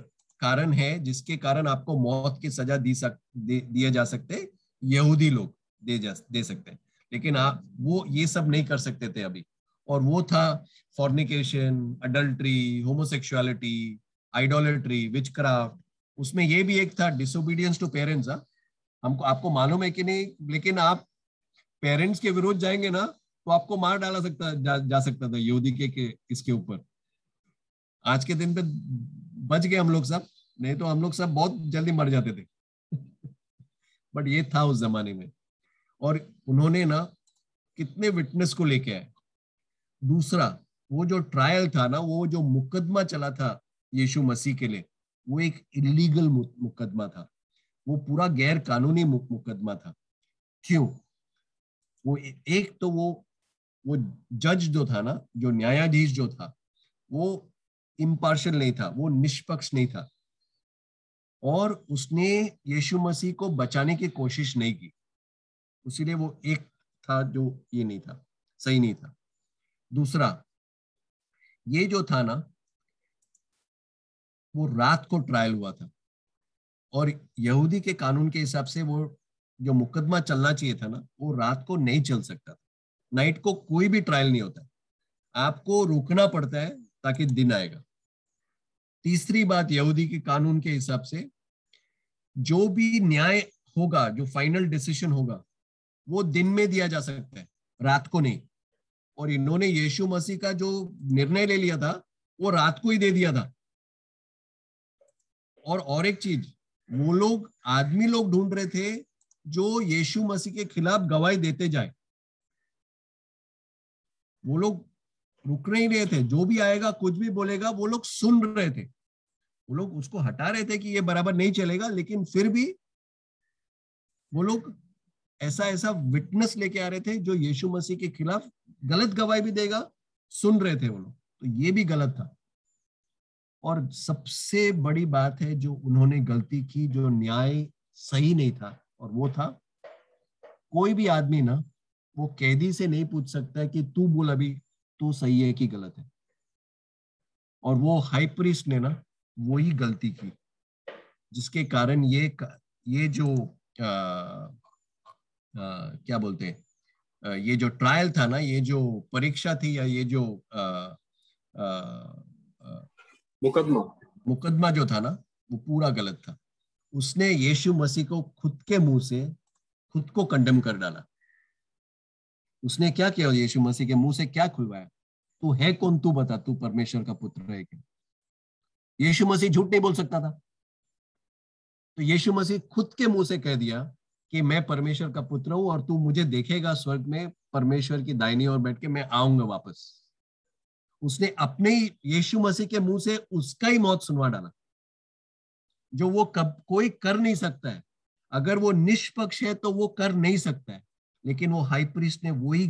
कारण है जिसके कारण आपको मौत की सजा दी सक दिए जा सकते यहूदी लोग। दे जा दे सकते हैं। लेकिन आप वो ये सब नहीं कर सकते थे अभी। और वो था fornication adultery homosexuality idolatry witchcraft उसमें ये भी एक था डिसोबीडियंस टू पेरेंट्स हमको आपको मालूम है कि नहीं? लेकिन आप पेरेंट्स के विरोध जाएँगे ना तो आपको मार डाला सकता जा, जा सकता था यहूदी के, के इसके ऊपर। आज के दिन पे बच गए हम लोग सब नहीं तो हम लोग सब बहुत जल्दी मर जाते थे। बट ये था उस जमाने में। और उन्होंने ना कितने विटनेस को लेके आए। दूसरा, वो जो ट्रायल था ना, वो जो मुकदमा चला था यीशु मसीह के लिए, वो एक इलीगल मुकदमा था। वो पूरा गैर कानूनी मुकदमा था। क्यों? वो एक तो वो वो जज जो था ना, जो न्यायाधीश जो था, वो इम्पार्शल नहीं था, वो निष्पक्ष नहीं था। और उसने यीशु मसीह को बचाने की कोशिश नहीं की। इसीलिए वो एक था जो ये नहीं था, सही नहीं था। दूसरा, ये जो था ना, वो रात को ट्रायल हुआ था। और यहूदी के कानून के हिसाब से वो जो मुकदमा चलना चाहिए था ना, वो रात को नहीं चल सकता था। नाइट को कोई भी ट्रायल नहीं होता। आपको रुकना पड़ता है ताकि दिन आएगा। तीसरी बात यहूदी के कानून के हिसाब से, जो भी न्याय होगा, जो फाइनल डिसीज़न होगा वो दिन में दिया जा सकता है, रात को नहीं। और इन्होंने यीशु मसीह का जो निर्णय ले लिया था, वो रात को ही दे दिया था। और और एक चीज़, वो लोग, आदमी लोग ढूंढ रहे थे जो यीशु मसीह के खिलाफ गवाही देते जाए। वो लोग रुक नहीं रहे थे, जो भी आएगा, कुछ भी बोलेगा, वो लोग सुन रहे थे। वो लोग उसको हटा रहे थे कि ये बराबर नहीं चलेगा, लेकिन फिर भी वो लोग ऐसा ऐसा विटनेस लेके आ रहे थे जो यीशु मसीह के खिलाफ गलत गवाही भी देगा, सुन रहे थे वो लोग। तो ये भी गलत था। और सबसे बड़ी बात है जो उन्होंने गलती की, जो न्याय सही नहीं था, और वो था, कोई भी आदमी ना, वो कैदी से नहीं पूछ सकता कि तू बोल अभी, तू सही है कि गलत है। और वो हाई प्रिस्ट ने ना, वो ही गलती की, जिसके कारण ये ये जो क्या बोलते हैं? ये जो ट्रायल था ना ये जो परीक्षा थी या ये जो मुकदमा। मुकदमा जो था ना वो पूरा गलत था। उसने यीशु मसीह को खुद के मुँह से खुद को कंडेम कर डाला। उसने क्या किया यीशु मसीह के मुँह से? क्या खुलवाया? तू है कौन? तू बता तू परमेश्वर का पुत्र है क्या? यीशु मसीह झूठ नहीं बोल सकता था। तो यीशु मसीह खुद के मुँह से कह दिया कि मैं परमेश्वर का पुत्र हूँ और तू मुझे देखेगा स्वर्ग में, परमेश्वर की दाहिनी ओर बैठ के मैं आऊँगा वापस। उसने अपने ही यीशु मसीह के मुँह से उसका ही मौत सुनवा डाला, जो वो कब, कोई कर नहीं सकता है। अगर वो निष्पक्ष है तो वो कर नहीं सकता है, लेकिन वो हाई प्रिस्ट ने वही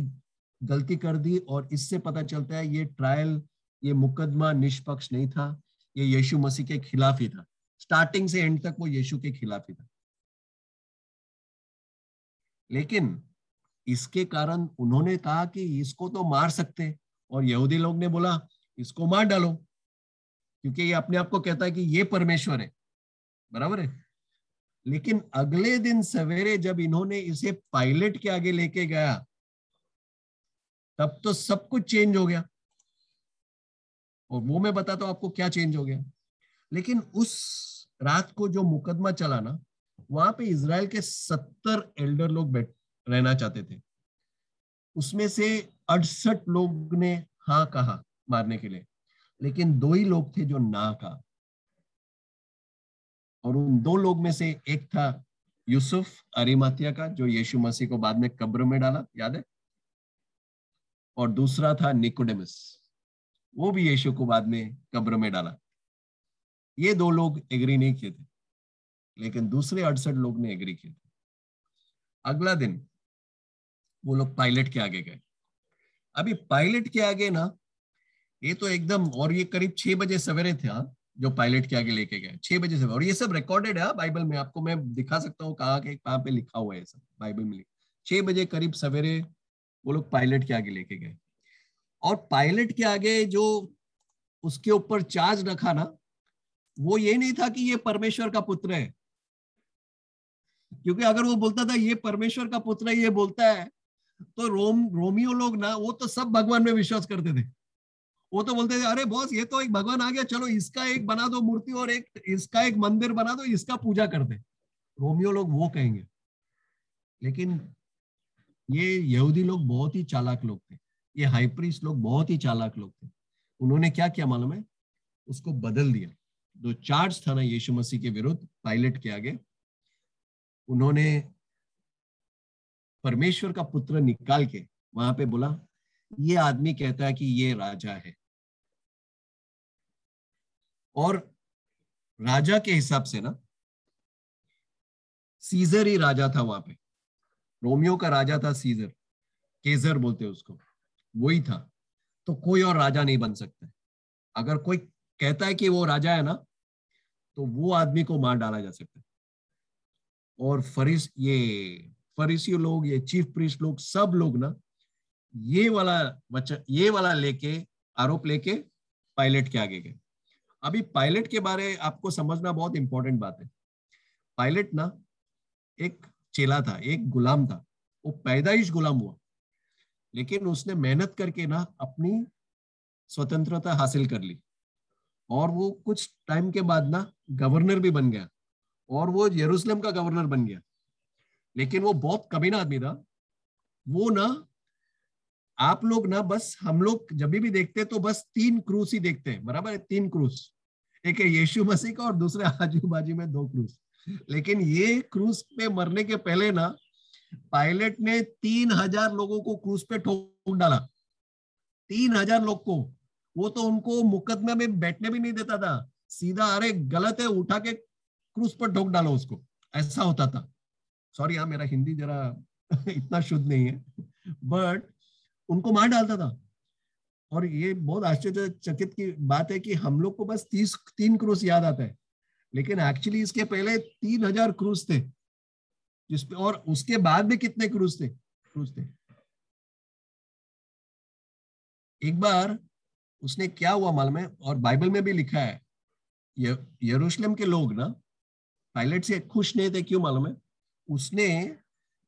गलती कर दी और इससे पता चलता है ये ट्रायल, ये मुकदमा निष्पक्ष नहीं था, ये यीशु मसीह के खिलाफ ही था। स्टार्टिंग से एंड तक वो यीशु के खिलाफ ही था। लेकिन इसके कारण उन्होंने कहा कि इसको तो मार सकते और यहूदी लोग ने बोला, इसको मार डालो, क्योंकि ये अपने आप को कहता है कि ये परमेश्वर है। बराबर है? लेकिन अगले दिन सवेरे जब इन्होंने इसे पायलट के आगे लेके गया, तब तो सब कुछ चेंज हो गया। और वो मैं बताता हूँ आपको क्या चेंज हो गया। लेकिन उस रात को जो मुकदमा चला ना वहाँ पे इसराइल के सत्तर एल्डर लोग बैठ, रहना चाहते थे। उसमें से अड़सठ लोग ने हाँ कहा मारने के लिए, लेकिन दो ही लोग थे जो ना कहा। और उन दो लोग में से एक था यूसुफ अरिमातिया का, जो यीशु मसीह को बाद में कब्र में डाला, याद है? और दूसरा था निकोडेमस, वो भी यीशु को बाद में कब्र में डाला। ये दो लोग एग्री नहीं किए थे। लेकिन दूसरे अड़सठ लोग ने एग्री थे। अगला दिन वो लोग पायलट के आगे गए। अभी पायलट के आगे ना ये तो एकदम और ये करीब छह बजे सवेरे थे हाँ जो पायलट के आगे लेके गए। छह बजे से और ये सब रिकॉर्डेड है बाइबल हाँ, में। आपको मैं दिखा सकता हूँ कहा के कहाँ पे लिखा हुआ है सब बाइबल में छह बजे करीब सवेरे वो लोग पायलट के आगे लेके गए। और पायलट के आगे जो उसके ऊपर चार्ज रखा ना वो ये नहीं था कि ये परमेश्वर का पुत्र है। क्योंकि अगर वो बोलता था, ये परमेश्वर का पुत्र ये बोलता है तो रोम, रोमियो लोग ना, वो तो सब भगवान में विश्वास करते थे। वो तो बोलते थे, अरे बॉस, ये तो एक भगवान आ गया, चलो इसका एक बना दो मूर्ति और एक, इसका एक मंदिर बना दो, इसका पूजा कर दे। रोमियो लोग वो कहेंगे। लेकिन ये यहूदी लोग बहुत ही चालाक लोग थे। ये हाइप्रिस लोग बहुत ही चालाक लोग थे। उन्होंने क्या किया मालूम है? उसको बदल दिया। जो चार्ज था ना यीशु मसीह के विरुद्ध पायलट के आगे उन्होंने परमेश्वर का पुत्र निकाल के वहाँ पे बोला, ये आदमी कहता है कि ये राजा है। और राजा के हिसाब से ना, सीजर ही राजा था वहाँ पे। रोमियो का राजा था सीजर केजर बोलते उसको। वही था। तो कोई और राजा नहीं बन सकता अगर कोई कहता है कि वो राजा है ना तो वो आदमी को मार डाला जा सकता है। और फरिस, ये फरीसी लोग, ये चीफ प्रिस्ट लोग, सब लोग ना, ये वाला वचन ये वाला लेके, आरोप लेके पायलट के आगे गए। अभी पायलट के बारे आपको समझना बहुत इंपॉर्टेंट बात है। पायलट ना, एक चेला था, एक गुलाम था। वो पैदाइश गुलाम हुआ। लेकिन उसने मेहनत करके ना, अपनी स्वतंत्रता हासिल कर ली। और वो कुछ टाइम के बाद ना गवर्नर भी बन गया। और वो यरूशलेम का गवर्नर बन गया। लेकिन वो बहुत कमीना आदमी था। वो ना, आप लोग ना बस, हम लोग जब भी देखते तो बस तीन क्रूस ही देखते हैं। बराबर है, तीन क्रूस। एक है यीशु मसीह का और दूसरे आजू बाजू में दो क्रूस। लेकिन ये क्रूस पे मरने के पहले ना, पायलट ने तीन हज़ार लोगों को क्रूस पे ठोक डाला। तीन हज़ार लोग को। वो तो उनको मुकदमे में बैठने भी नहीं देता था। सीधा अरे गलत है, उठा के क्रूस पर ठोक डालो उसको। ऐसा होता था। सॉरी हाँ मेरा हिंदी जरा इतना शुद्ध नहीं है। बट उनको मार डालता था। और ये बहुत आश्चर्यचकित की बात है कि हम लोग को बस तीस, तीन क्रूस याद आता है। लेकिन एक्चुअली इसके पहले तीन हज़ार क्रूज थे। जिसपे और उसके बाद भी कितने क्रूज थे? क्रूज थे। एक बार उसने क्या हुआ मालूम है? और बाइबल में भी लिखा है। यरूशलेम के लोग ना पायलट से खुश नहीं थे क्यों मालूम है? उसने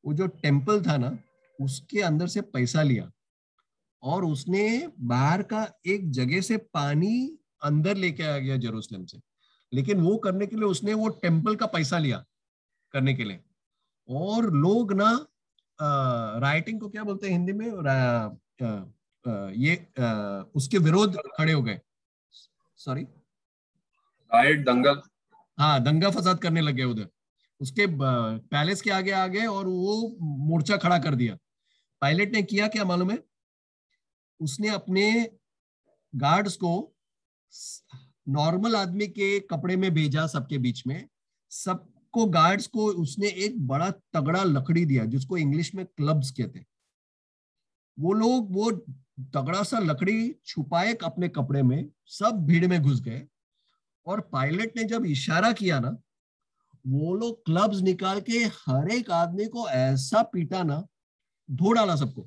वो जो टेंपल था ना उसके अंदर से पैसा लिया और उसने बाहर का एक जगह से पानी अंदर लेके आ गया जेरूसलम से। लेकिन वो करने के लिए उसने वो टेंपल का पैसा लिया करने के लिए। और लोग ना राइटिंग को क्या बोलते हैं हिंदी में? आ, आ, आ, ये उसके विरोध खड़े हो गए। सॉरी राइट दंगल। हाँ दंगा फसाद करने लगे उधर। उसके पैलेस के आगे आ गए और वो मोर्चा खड़ा कर दिया। पायलट ने किया क्या मालूम है? उसने अपने गार्ड्स को नॉर्मल आदमी के कपड़े में भेजा सबके बीच में। सबको गार्ड्स को उसने एक बड़ा तगड़ा लकड़ी दिया, जिसको इंग्लिश में क्लब्स कहते वो लोग वो तगड़ा सा लकड़ी छुपाए अपने कपड़े में, सब भीड़ में घुस गए। और पायलट ने जब इशारा किया ना, वो लोग क्लब्स निकाल के हर एक आदमी को ऐसा पीटा ना, धो डाला सबको।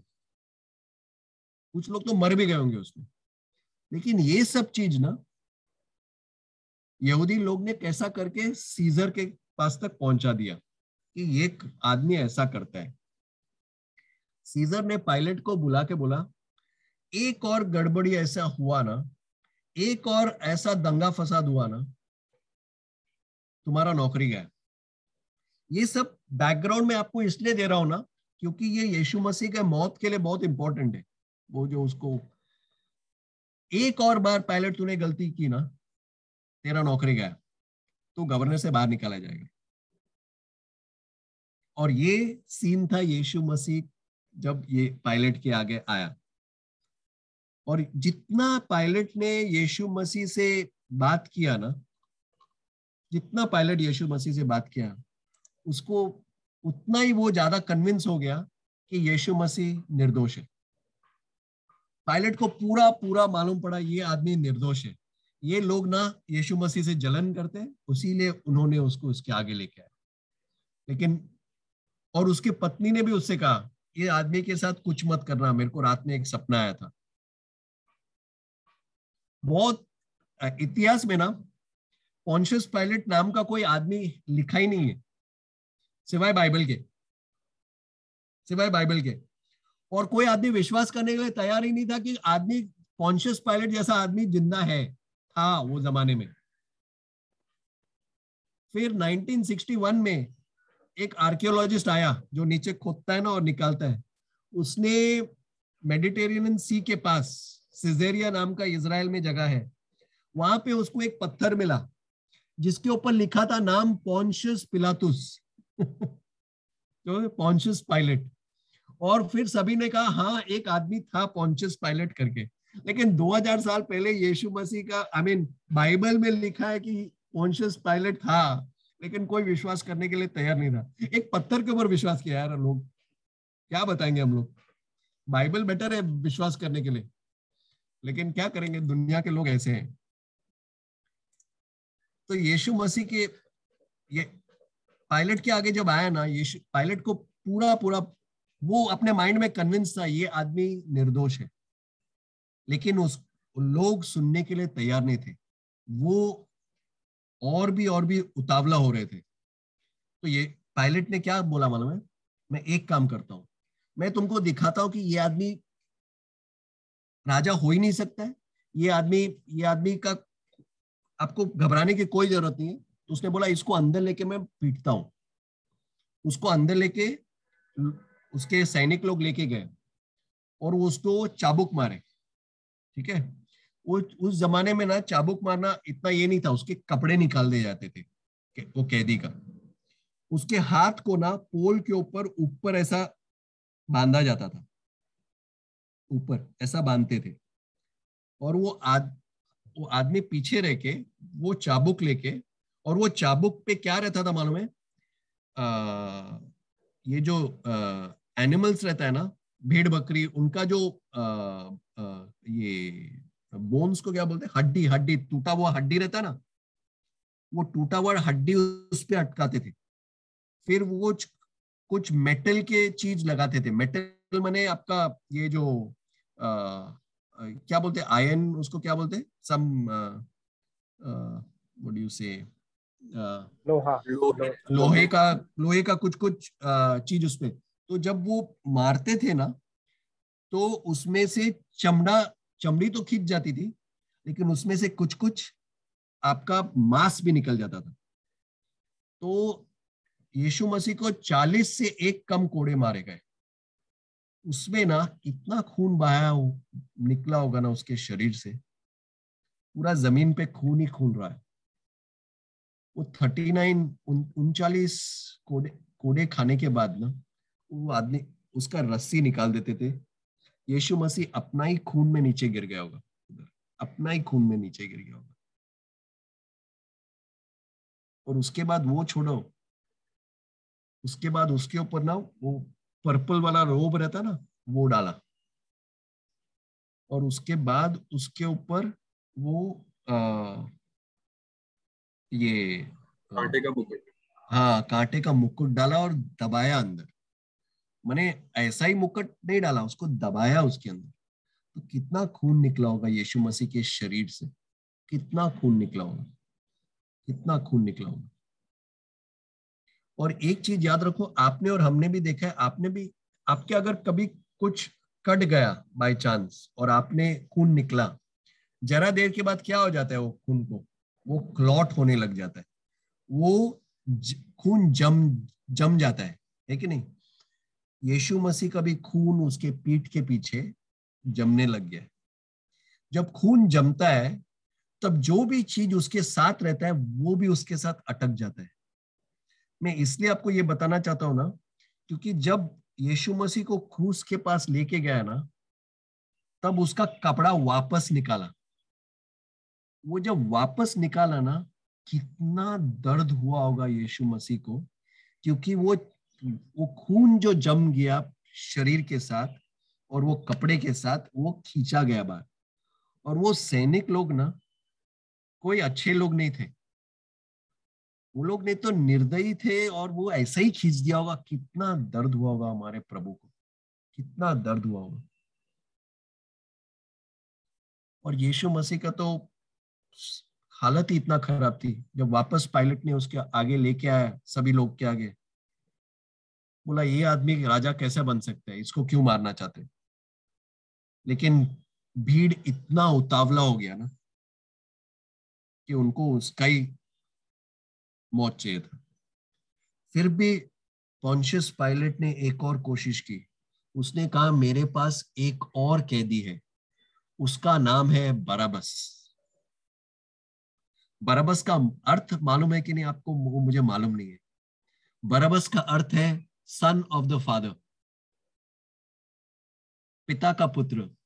कुछ लोग तो मर भी गए होंगे उसमें। लेकिन ये सब चीज़ ना, यहूदी लोग ने कैसा करके सीजर के पास तक पहुँचा दिया कि ये आदमी ऐसा करता है। सीजर ने पायलट को बुला के बोला, एक और गड़बड़ी ऐसा हुआ ना एक और ऐसा दंगा फसाद हुआ ना, तुम्हारा नौकरी गया। ये सब बैकग्राउंड में आपको इसलिए दे रहा हूँ ना, क्योंकि ये यीशु मसीह के मौत के लिए बहुत इंपॉर्टेंट है। वो जो उसको, एक और बार पायलट तूने गलती की ना, तेरा नौकरी गया तो गवर्नर से बाहर निकाला जाएगा। और ये सीन था यीशु मसीह जब ये पायलट के आगे आया। और जितना पायलट ने यीशु मसीह से बात किया ना, जितना पायलट यीशु मसीह से बात किया, उसको उतना ही वो ज़्यादा कन्विंस हो गया कि यीशु मसीह निर्दोष है। पायलट को पूरा पूरा मालूम पड़ा, ये आदमी निर्दोष है। ये लोग ना यीशु मसीह से जलन करते हैं, उसीलिए उन्होंने उसको उसके आगे लेके आया। लेकिन, और उसकी पत्नी ने भी उससे कहा, ये आदमी के साथ कुछ मत करना, मेरे को रात में एक सपना आया था। बहुत इतिहास में ना पॉन्शियस पायलट नाम का कोई आदमी लिखा ही नहीं है। सिवाय बाइबल के। सिवाय बाइबल के। और कोई आदमी विश्वास करने के लिए तैयार ही नहीं था कि आदमी पॉन्शियस पायलट जैसा आदमी ज़िंदा है, था वो जमाने में। फिर 1961 में एक आर्कियोलॉजिस्ट आया जो नीचे खोदता है ना और निकालता है। उसने मेडिटेरियन सी के पास सिजेरिया नाम का इसराइल में जगह है। वहाँ पे उसको एक पत्थर मिला, जिसके ऊपर लिखा था नाम पॉन्शियस पिलातुस जो पॉन्शियस पायलट और फिर सभी ने कहा हाँ एक आदमी था पॉन्शियस पायलट करके। लेकिन 2000 साल पहले यीशु मसीह का आई मीन बाइबल में लिखा है कि पॉन्शियस पायलट था, लेकिन कोई विश्वास करने के लिए तैयार नहीं था। एक पत्थर के ऊपर विश्वास किया यार लोग। क्या बताएँगे हम लोग? बाइबल बेटर है विश्वास करने के लिए। लेकिन क्या करेंगे? दुनिया के लोग ऐसे हैं। तो यीशु मसीह के, ये पायलट के आगे जब आया ना, यीशु, पायलट को पूरा पूरा, वो अपने माइंड में कन्विंस था, ये आदमी निर्दोष है। लेकिन उस, लोग सुनने के लिए तैयार नहीं थे। वो और भी और भी उतावला हो रहे थे। तो ये पायलट ने क्या बोला मालूम है? मैं एक काम करता हूँ। मैं तुमको दिखाता हूँ कि ये आदमी राजा हो ही नहीं सकता है। ये आदमी ये आदमी का आपको घबराने की कोई ज़रूरत नहीं है। तो उसने बोला, इसको अंदर लेके मैं पीटता हूँ। उसको अंदर लेके उसके सैनिक लोग लेके गए और उसको चाबुक मारे। ठीक है? उस जमाने में ना चाबुक मारना इतना ये नहीं था, उसके कपड़े निकाल दिए जाते थे वो कैदी का। उसके हाथ को ना पोल के ऊपर ऊपर ऐसा बांधा जाता था। ऊपर ऐसा बांधते थे। और वो आद वो आदमी पीछे रह के वो चाबुक लेके और वो चाबुक पे क्या रहता था मालूम है? आ, ये जो आ, एनिमल्स रहता है ना भेड़ बकरी उनका जो आ, आ, ये बोन्स को क्या बोलते हैं? हड्डी हड्डी टूटा हुआ हड्डी रहता है ना वो टूटा हुआ हड्डी उस पर अटकाते थे। फिर वो कुछ मेटल के चीज़ लगाते थे। मेटल मैंने आपका ये जो क्या बोलते हैं? आयन उसको क्या बोलते हैं? सम व्हाट यू से लोहा। लोहे का लोहे का कुछ कुछ चीज़ उसमें तो जब वो मारते थे ना तो उसमें से चमड़ा चमड़ी तो खींच जाती थी लेकिन उसमें से कुछ कुछ आपका मांस भी निकल जाता था। तो यीशु मसीह को 40 से एक कम कोड़े मारे गए। उसमें ना कितना खून बहाया हो, निकला होगा ना उसके शरीर से। पूरा ज़मीन पे खून ही खून रहा है। वो थर्टी नाइन उनचालीस कोड़े कोड़े खाने के बाद ना वो आदमी उसका रस्सी निकाल देते थे। यीशु मसीह अपना ही खून में नीचे गिर गया होगा। अपना ही खून में नीचे गिर गया होगा। और उसके बाद वो छोड़ो उसके बाद उसके ऊपर ना वो पर्पल वाला रोब रहता ना वो डाला। और उसके बाद उसके ऊपर वो आ, ये कांटे का मुकुट। हाँ कांटे का मुकुट डाला और दबाया अंदर। मैंने ऐसा ही मुकुट नहीं डाला उसको दबाया उसके अंदर। तो कितना खून निकला होगा यीशु मसीह के शरीर से। कितना खून निकला होगा। कितना खून निकला होगा। और एक चीज़ याद रखो, आपने और हमने भी देखा है, आपने भी, आपके अगर कभी कुछ कट गया बाय चांस और आपने खून निकला, जरा देर के बाद क्या हो जाता है वो खून को? वो क्लॉट होने लग जाता है। वो खून जम जम जाता है है कि नहीं? यीशु मसीह का भी खून उसके पीठ के पीछे जमने लग गया जब खून जमता है, तब जो भी चीज़ उसके साथ रहता है, वो भी उसके साथ अटक जाता है। मैं इसलिए आपको ये बताना चाहता हूँ ना, क्योंकि जब यीशु मसीह को क्रूस के पास लेके गया ना, तब उसका कपड़ा वापस निकाला। वो जब वापस निकाला ना, कितना दर्द हुआ होगा यीशु मसीह को, क्योंकि वो वो खून जो जम गया शरीर के साथ और वो कपड़े के साथ, वो खींचा गया बाहर। और वो सैनिक लोग ना, कोई अच्छे लोग नहीं थे। वो लोग ने तो निर्दयी थे और वो ऐसा ही खींच दिया होगा, कितना दर्द हुआ होगा हमारे प्रभु को, कितना दर्द हुआ होगा। और यीशु मसीह का तो हालत ही इतना खराब थी, जब वापस पायलट ने उसके आगे लेके आया, सभी लोग के आगे। बोला, ये आदमी राजा कैसे बन सकता है? इसको क्यों मारना चाहते लेकिन भीड़ इतना उतावला हो गया ना, कि उनको उसका ही था फिर भी कॉन्शियस पायलट ने एक और कोशिश की। उसने कहा, मेरे पास एक और कैदी है। उसका नाम है बराबस। बराबस का अर्थ मालूम है कि नहीं आपको? मुझे मालूम नहीं है। बराबस का अर्थ है सन ऑफ़ द फादर पिता का पुत्र।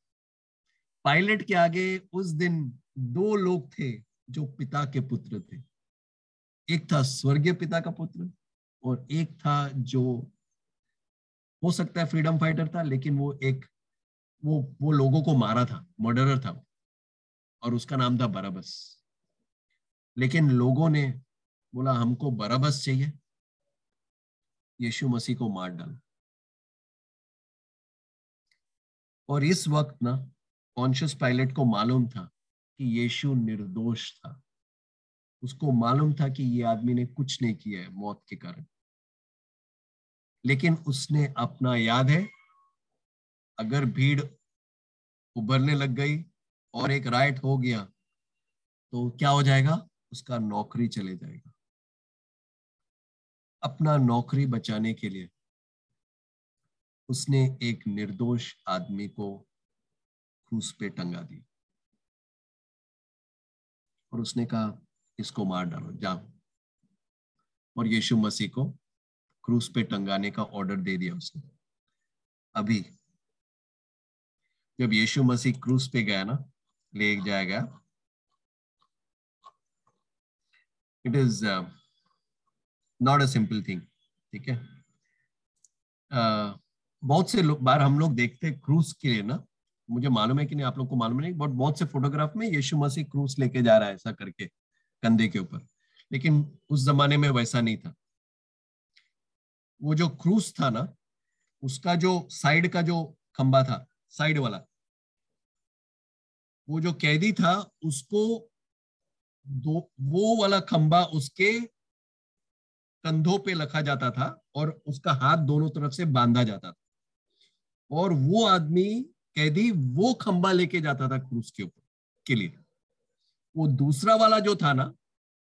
पायलट के आगे उस दिन दो लोग थे जो पिता के पुत्र थे। एक था स्वर्गीय पिता का पुत्र और एक था जो हो सकता है फ्रीडम फाइटर था, लेकिन वो एक, वो वो लोगों को मारा था मर्डरर था और उसका नाम था बराबस। लेकिन लोगों ने बोला, हमको बराबस चाहिए। यीशु मसीह को मार डाला। और इस वक्त ना कॉन्शियस पायलट को मालूम था कि यीशु निर्दोष था। उसको मालूम था कि ये आदमी ने कुछ नहीं किया है मौत के कारण। लेकिन उसने अपना याद है, अगर भीड़ उभरने लग गई और एक राइट हो गया तो क्या हो जाएगा? उसका नौकरी चले जाएगा। अपना नौकरी बचाने के लिए उसने एक निर्दोष आदमी को क्रूस पे टंगा दी और उसने कहा इसको मार डालो? जाओ। और यीशु मसीह को क्रूस पे टंगाने का ऑर्डर दे दिया उसने। अभी जब यीशु मसीह क्रूस पे गया ना ले जाया गया it is not a simple thing ठीक है? Uh, बहुत से लोग बार हम लोग देखते हैं क्रूस के लिए ना मुझे मालूम है कि नहीं आप लोग को मालूम नहीं बट बहुत से फोटोग्राफ में यीशु मसीह क्रूस लेके जा रहा है ऐसा करके। कंधे के ऊपर। लेकिन उस जमाने में वैसा नहीं था। वो जो क्रूस था ना, उसका जो साइड का जो खंबा था, साइड वाला, वो जो कैदी था, उसको दो, वो वाला खंबा उसके कंधों पे रखा जाता था और उसका हाथ दोनों तरफ़ से बांधा जाता था। और वो आदमी, कैदी, वो खंबा लेके जाता था क्रूस के ऊपर, के लिए। वो दूसरा वाला जो था ना,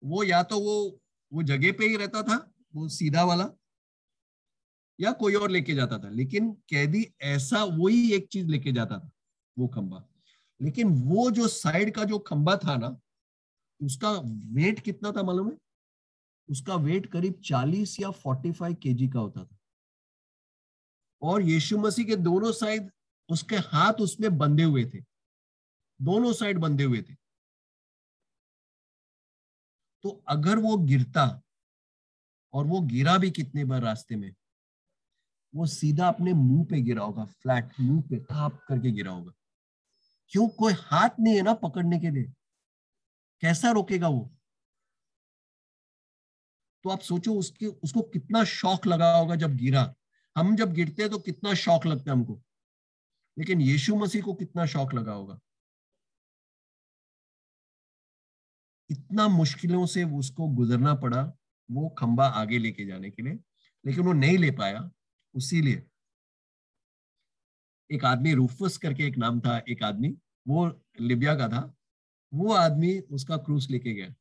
वो या तो वो वो जगह पे ही रहता था, वो सीधा वाला, या कोई और लेके जाता था। लेकिन कैदी ऐसा वही एक चीज़ लेके जाता था, वो खंबा। लेकिन वो जो साइड का जो खंबा था ना, उसका वेट कितना था मालूम है? उसका वेट करीब 40 या 45 केजी का होता था। और यीशु मसीह के दोनों साइड उसके हाथ उसमें बंधे हुए थे। दोनों साइड बंधे हुए थे। तो अगर वो गिरता और वो गिरा भी कितने बार रास्ते में, वो सीधा अपने मुँह पे गिरा होगा फ्लैट मुँह पे थाप करके गिरा होगा। क्यों? कोई हाथ नहीं है ना पकड़ने के लिए। कैसा रोकेगा वो? तो आप सोचो उसके, उसको कितना शौक लगा होगा जब गिरा। हम जब गिरते हैं तो कितना शौक लगता है हमको। लेकिन यीशु मसीह को कितना शौक लगा होगा। इतना मुश्किलों से उसको गुजरना पड़ा वो खंबा आगे लेके जाने के लिए, लेकिन वो नहीं ले पाया उसीलिए। एक आदमी रूफस करके एक नाम था, एक आदमी, वो लिबिया का था, वो आदमी उसका क्रूस लेके गया।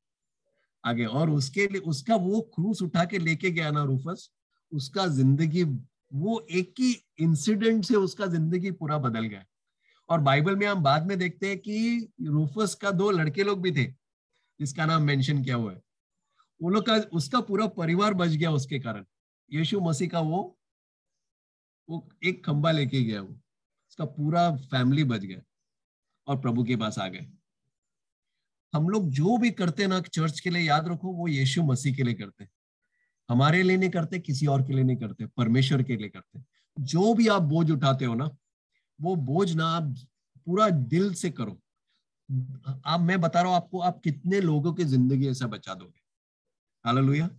आगे और उसके लिए, उसका वो क्रूस उठा के लेके गया ना रूफस, उसका ज़िंदगी, वो एक ही इंसिडेंट से उसका ज़िंदगी पूरा बदल गया। और बाइबल में हम बाद में देखते हैं कि रूफस का दो लड़के लोग भी थे। जिसका नाम मेंशन किया हुआ है? वो लोग का, उसका पूरा परिवार बच गया उसके कारण। यीशु मसीह का वो वो एक खंबा लेके गया वो। उसका पूरा फैमिली बच गया और प्रभु के पास आ गए। हम लोग जो भी करते ना चर्च के लिए याद रखो, वो यीशु मसीह के लिए करते हमारे लिए नहीं करते, किसी और के लिए नहीं करते, परमेश्वर के लिए करते जो भी आप बोझ उठाते हो ना, वो बोझ ना आप पूरा दिल से करो। आप मैं बता रहा हूँ आपको आप कितने लोगों की ज़िंदगी ऐसा बचा दोगे? हालेलुया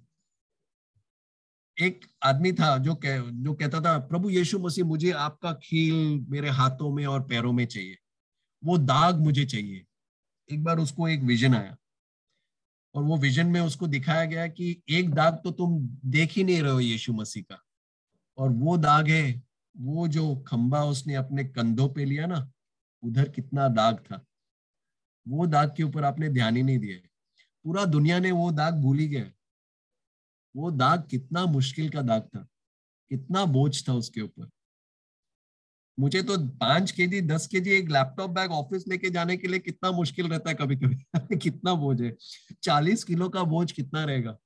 एक आदमी था जो कह, जो कहता था प्रभु यीशु मसीह मुझे आपका खील मेरे हाथों में और पैरों में चाहिए। वो दाग मुझे चाहिए। एक बार उसको एक विजन आया। और वो विजन में उसको दिखाया गया कि एक दाग तो तुम देख ही नहीं रहे हो यीशु मसीह का। और वो दाग है वो जो खंबा उसने अपने कंधों पे लिया ना उधर कितना दाग था। वो दाग के ऊपर आपने ध्यान ही नहीं दिया पूरा दुनिया ने वो दाग भूल ही गया वो दाग कितना मुश्किल का दाग था। कितना बोझ था उसके ऊपर। मुझे तो पाँच के जी दस के जी एक लैपटॉप बैग ऑफ़िस लेके जाने के लिए कितना मुश्किल रहता है कभी कभी कितना बोझ है। चालीस किलो का बोझ कितना रहेगा?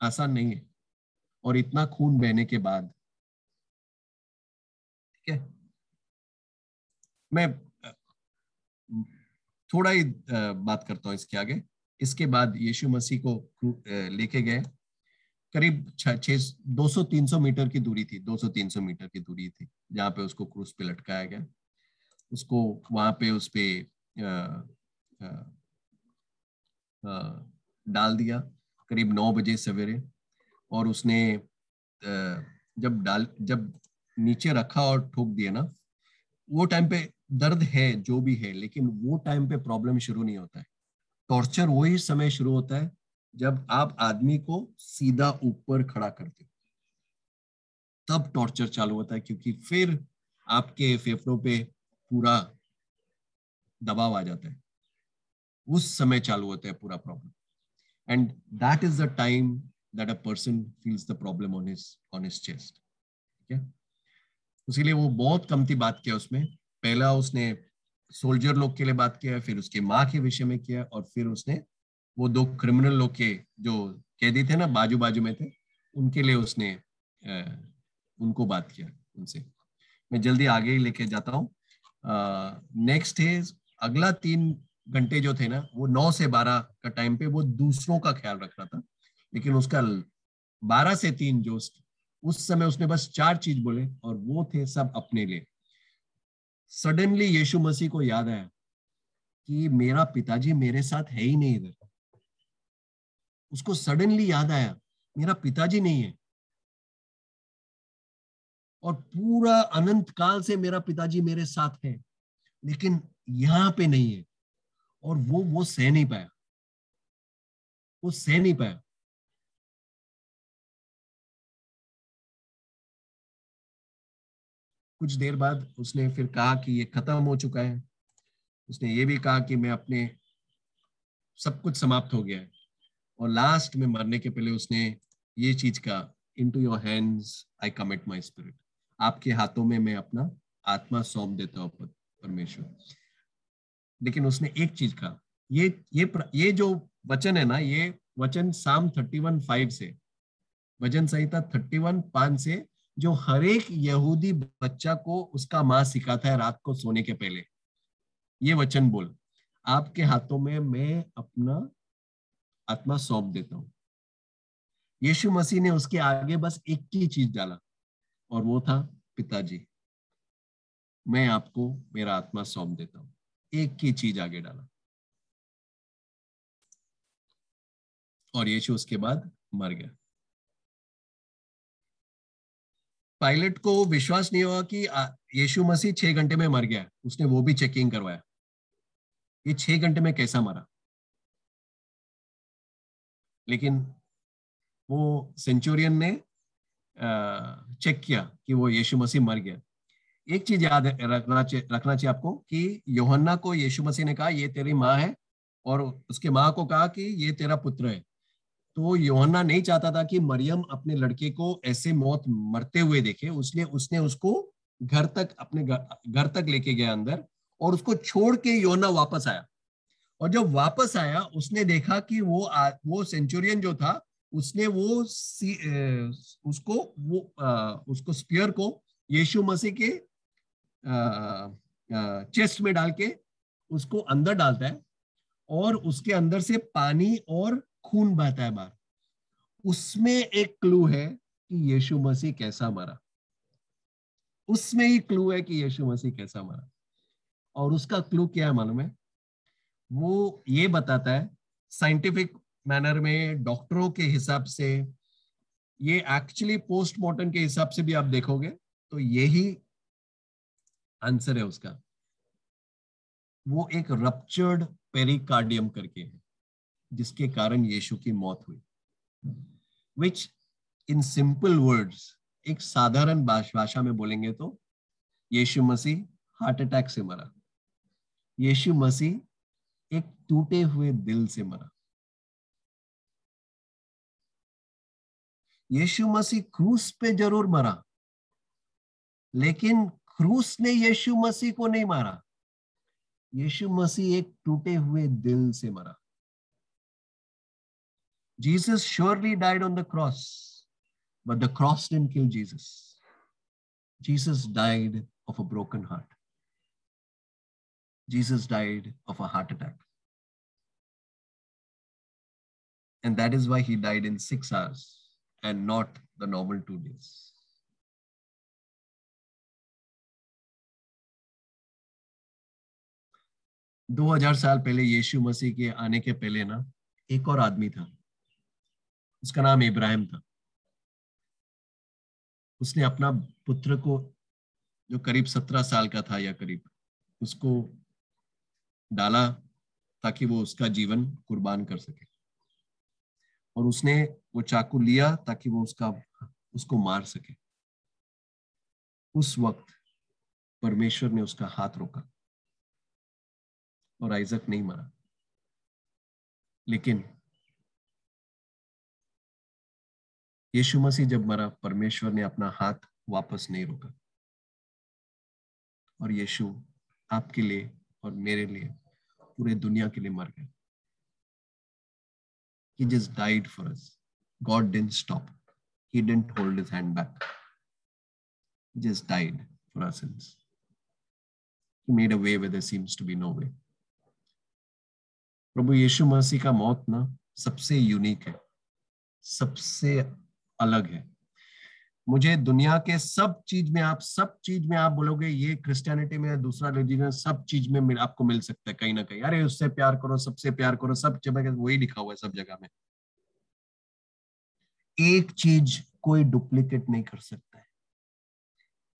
आसान नहीं है। और इतना खून बहने के बाद। ठीक है? मैं थोड़ा ही बात करता हूँ इसके आगे। इसके बाद यीशु मसीह को लेके गए। करीब छह दो सौ, तीन सौ मीटर की दूरी थी, दो सौ, तीन सौ मीटर की दूरी थी, जहाँ पे उसको क्रूस पे लटकाया गया। उसको वहाँ पे उस पे डाल दिया करीब नौ बजे सवेरे। और उसने जब डाल, जब नीचे रखा और ठोक दिया ना वो टाइम पे दर्द है, जो भी है, लेकिन वो टाइम पे प्रॉब्लम शुरू नहीं होता है। टॉर्चर वही समय शुरू होता है, जब आप आदमी को सीधा ऊपर खड़ा करते हो। तब टॉर्चर चालू होता है, क्योंकि फिर आपके फेफड़ों पे पूरा दबाव आ जाता है। उस समय चालू होता है पूरा problem and that is the time that a person feels the problem on his on his chest ठीक है? इसीलिए वो बहुत कम थी बात किया उसमें। पहला उसने सोल्जर लोग के लिए बात किया, फिर उसके माँ के विषय में किया और फिर उसने वो दो क्रिमिनल लोग के जो कैदी थे ना बाजू बाजू में थे, उनके लिए उसने उनको बात किया उनसे। मैं जल्दी आगे ही लेके जाता हूँ। नेक्स्ट है अगला तीन घंटे जो थे ना, वो नौ से बारह का टाइम पे वो दूसरों का ख्याल रख रहा था। लेकिन उसका बारह से तीन जो उस समय उसने बस चार चीज़ बोले और वो थे सब अपने लिए। सडनली यीशु मसीह को याद आया कि मेरा पिताजी मेरे साथ है ही नहीं इधर। उसको सडनली याद आया, मेरा पिताजी नहीं है। और पूरा अनंत काल से मेरा पिताजी मेरे साथ है, लेकिन यहाँ पे नहीं है। और वो वो सह नहीं पाया। वो सह नहीं पाया। कुछ देर बाद उसने फिर कहा कि ये खत्म हो चुका है। उसने ये भी कहा कि मैं अपने सब कुछ समाप्त हो गया है। और लास्ट में मरने के पहले उसने ये चीज़ कहा into your hands I commit my spirit आपके हाथों में मैं अपना आत्मा सौंप देता हूँ परमेश्वर। लेकिन उसने एक चीज़ कहा, ये ये ये जो वचन है ना, ये वचन साम थर्टी वन फाइव से, वचन संहिता थर्टी वन पाँच से जो हर एक यहूदी बच्चा को उसका माँ सिखाता है रात को सोने के पहले। ये वचन बोल, आपके हाथों में मैं अपना आत्मा सौंप देता हूँ। यीशु मसीह ने उसके आगे बस एक ही चीज़ डाला, और वो था पिताजी। मैं आपको मेरा आत्मा सौंप देता हूँ। एक ही चीज़ आगे डाला। और यीशु उसके बाद मर गया। पायलट को विश्वास नहीं हुआ कि यीशु मसीह छह घंटे में मर गया उसने वो भी चेकिंग करवाया। ये छह घंटे में कैसा मरा? लेकिन वो सेंचुरियन ने चेक किया कि वो यीशु मसीह मर गया। एक चीज़ याद रखना चाहिए रखना चाहिए आपको कि योहन्ना को यीशु मसीह ने कहा, ये तेरी माँ है। और उसके माँ को कहा कि, ये तेरा पुत्र है। तो योहन्ना नहीं चाहता था कि मरियम अपने लड़के को ऐसे मौत मरते हुए देखे। उसने उसने उसको घर तक अपने घर तक लेके गया अंदर और उसको छोड़ के योना वापस आया। और जब वापस आया उसने देखा कि वो आ, वो सेंचुरियन जो था उसने वो सी, ए, उसको वो आ, उसको स्पियर को यीशु मसीह के आ, आ, चेस्ट में डाल के उसको अंदर डालता है और उसके अंदर से पानी और खून बहता है बाहर। उसमें एक क्लू है कि यीशु मसीह कैसा मरा। उसमें ही क्लू है कि यीशु मसीह कैसा मरा। और उसका क्लू क्या है मालूम है? वो ये बताता है साइंटिफिक मैनर में डॉक्टरों के हिसाब से, ये एक्चुअली पोस्टमार्टम के हिसाब से भी आप देखोगे तो यही आंसर है उसका। वो एक रप्चर्ड पेरिकार्डियम करके है। जिसके कारण यीशु की मौत हुई। विच इन सिंपल वर्ड्स एक साधारण भाषा में बोलेंगे तो यीशु मसीह हार्ट अटैक से मरा। यीशु मसीह एक टूटे हुए दिल से मरा। यीशु मसीह क्रूस पे ज़रूर मरा, लेकिन क्रूस ने यीशु मसीह को नहीं मारा। यीशु मसीह एक टूटे हुए दिल से मरा। Jesus surely died on the cross, but the cross didn't kill Jesus. Jesus died of a broken heart. Jesus died of a heart attack. And that is why he died in six hours and not the normal two days. दो हजार साल पहले यीशु मसीह के आने के पहले ना एक और आदमी था उसका नाम इब्राहिम था। उसने अपना पुत्र को, जो करीब सत्रह साल का था या करीब, उसको डाला ताकि वो उसका जीवन कुर्बान कर सके। और उसने वो चाकू लिया ताकि वो उसका, उसको मार सके। उस वक्त परमेश्वर ने उसका हाथ रोका और आइजक नहीं मरा। लेकिन यीशु मसीह जब मरा परमेश्वर ने अपना हाथ वापस नहीं रोका और यीशु आपके लिए और मेरे लिए पूरे दुनिया के लिए मर गए He just died for us. God didn't stop. He didn't hold his hand back. He just died for our sins. He made a way where there seems to be no way. प्रभु यीशु मसीह का मौत ना सबसे unique है सबसे अलग है। मुझे दुनिया के सब चीज़ में आप सब चीज़ में आप बोलोगे ये क्रिस्टियनिटी में दूसरा रिलीजन सब चीज़ में मिल, आपको मिल सकता है कहीं ना कहीं। अरे उससे प्यार करो सबसे प्यार करो सब जगह वही लिखा हुआ है सब जगह में। एक चीज़ कोई डुप्लीकेट नहीं कर सकता है।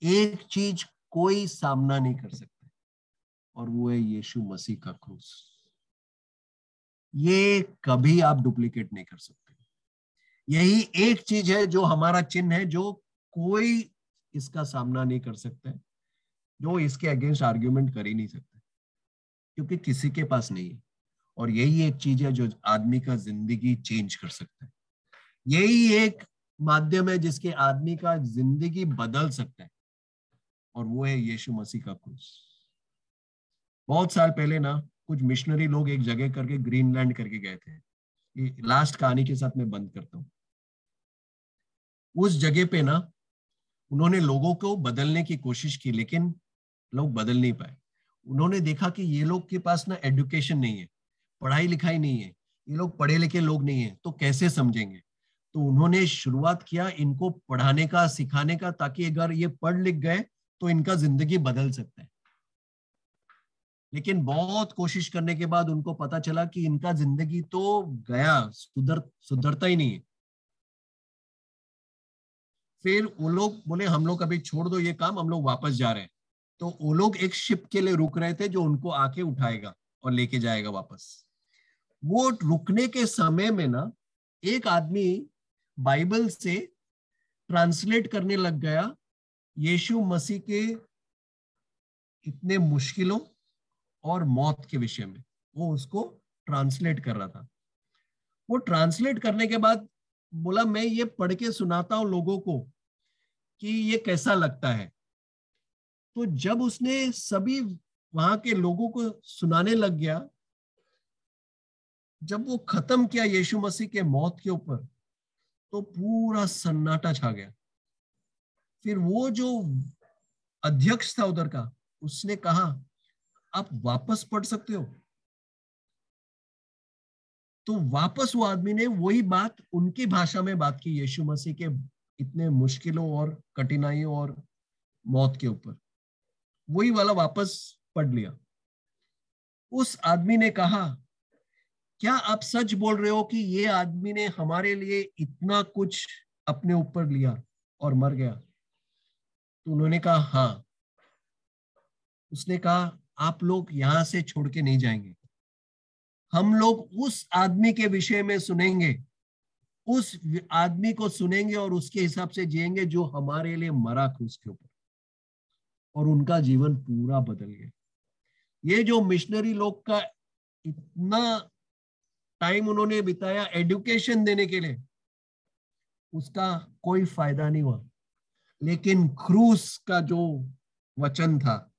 एक चीज़ कोई सामना नहीं कर सकता और वो है यीशु मसीह का क्रूस ये कभी आप डुप्लीकेट नहीं कर सकते। यही एक चीज़ है जो हमारा चिन्ह है, जो कोई इसका सामना नहीं कर सकता है, जो इसके अगेंस्ट आर्ग्यूमेंट कर ही नहीं सकता क्योंकि किसी के पास नहीं है। और यही एक चीज़ है जो आदमी का ज़िंदगी चेंज कर सकता है। यही एक माध्यम है जिसके आदमी का ज़िंदगी बदल सकता है, और वो है यीशु मसीह का क्रूस। बहुत साल पहले ना, कुछ मिशनरी लोग एक जगह करके ग्रीनलैंड करके गए थे। लास्ट कहानी के साथ मैं बंद करता हूँ। उस जगह पे ना उन्होंने लोगों को बदलने की कोशिश की, लेकिन लोग बदल नहीं पाए। उन्होंने देखा कि ये लोग के पास ना एजुकेशन नहीं है, पढ़ाई लिखाई नहीं है, ये लोग पढ़े लिखे लोग नहीं है तो कैसे समझेंगे? तो उन्होंने शुरुआत किया इनको पढ़ाने का, सिखाने का, ताकि अगर ये पढ़ लिख गए तो इनका ज़िंदगी बदल सकता है। लेकिन बहुत कोशिश करने के बाद उनको पता चला कि इनका ज़िंदगी तो गया, सुधर, सुधरता ही नहीं है। फिर वो लोग बोले, हम लोग अभी छोड़ दो ये काम, हम लोग वापस जा रहे हैं। तो वो लोग एक शिप के लिए रुक रहे थे जो उनको आके उठाएगा और लेके जाएगा वापस। वो रुकने के समय में ना, एक आदमी बाइबल से ट्रांसलेट करने लग गया, यीशु मसीह के इतने मुश्किलों और मौत के विषय में। वो उसको ट्रांसलेट कर रहा था। वो ट्रांसलेट करने के बाद बोला, मैं ये पढ़ के सुनाता हूँ लोगों को कि ये कैसा लगता है। तो जब उसने सभी वहाँ के लोगों को सुनाने लग गया, जब वो खत्म किया यीशु मसीह के मौत के ऊपर तो पूरा सन्नाटा छा गया। फिर वो जो अध्यक्ष था उधर का, उसने कहा, आप वापस पढ़ सकते हो? तो वापस वो आदमी ने वही बात उनकी भाषा में बात की, यीशु मसीह के इतने मुश्किलों और कठिनाइयों और मौत के ऊपर। वही वाला वापस पढ़ लिया। उस आदमी ने कहा, क्या आप सच बोल रहे हो कि ये आदमी ने हमारे लिए इतना कुछ अपने ऊपर लिया और मर गया? तो उन्होंने कहा हाँ। उसने कहा, आप लोग यहाँ से छोड़ के नहीं जाएँगे। हम लोग उस आदमी के विषय में सुनेंगे। उस आदमी को सुनेंगे और उसके हिसाब से जिएँगे जो हमारे लिए मरा क्रूस के ऊपर। और उनका जीवन पूरा बदल गया। ये जो मिशनरी लोग का इतना टाइम उन्होंने बिताया एडुकेशन देने के लिए, उसका कोई फ़ायदा नहीं हुआ। लेकिन क्रूस का जो वचन था,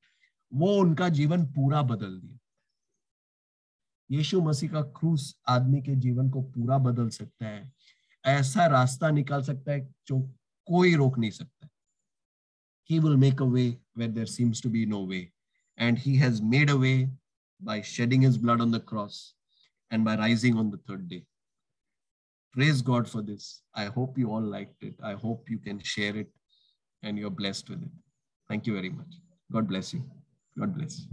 वो उनका जीवन पूरा बदल दिया। यीशु मसीह का क्रूस आदमी के जीवन को पूरा बदल सकता है ऐसा रास्ता निकाल सकता है जो कोई रोक नहीं सकता he will make a way where there seems to be no way and he has made a way by shedding his blood on the cross and by rising on the third day praise god for this i hope you all liked it i hope you can share it and you're blessed with it thank you very much god bless you God bless.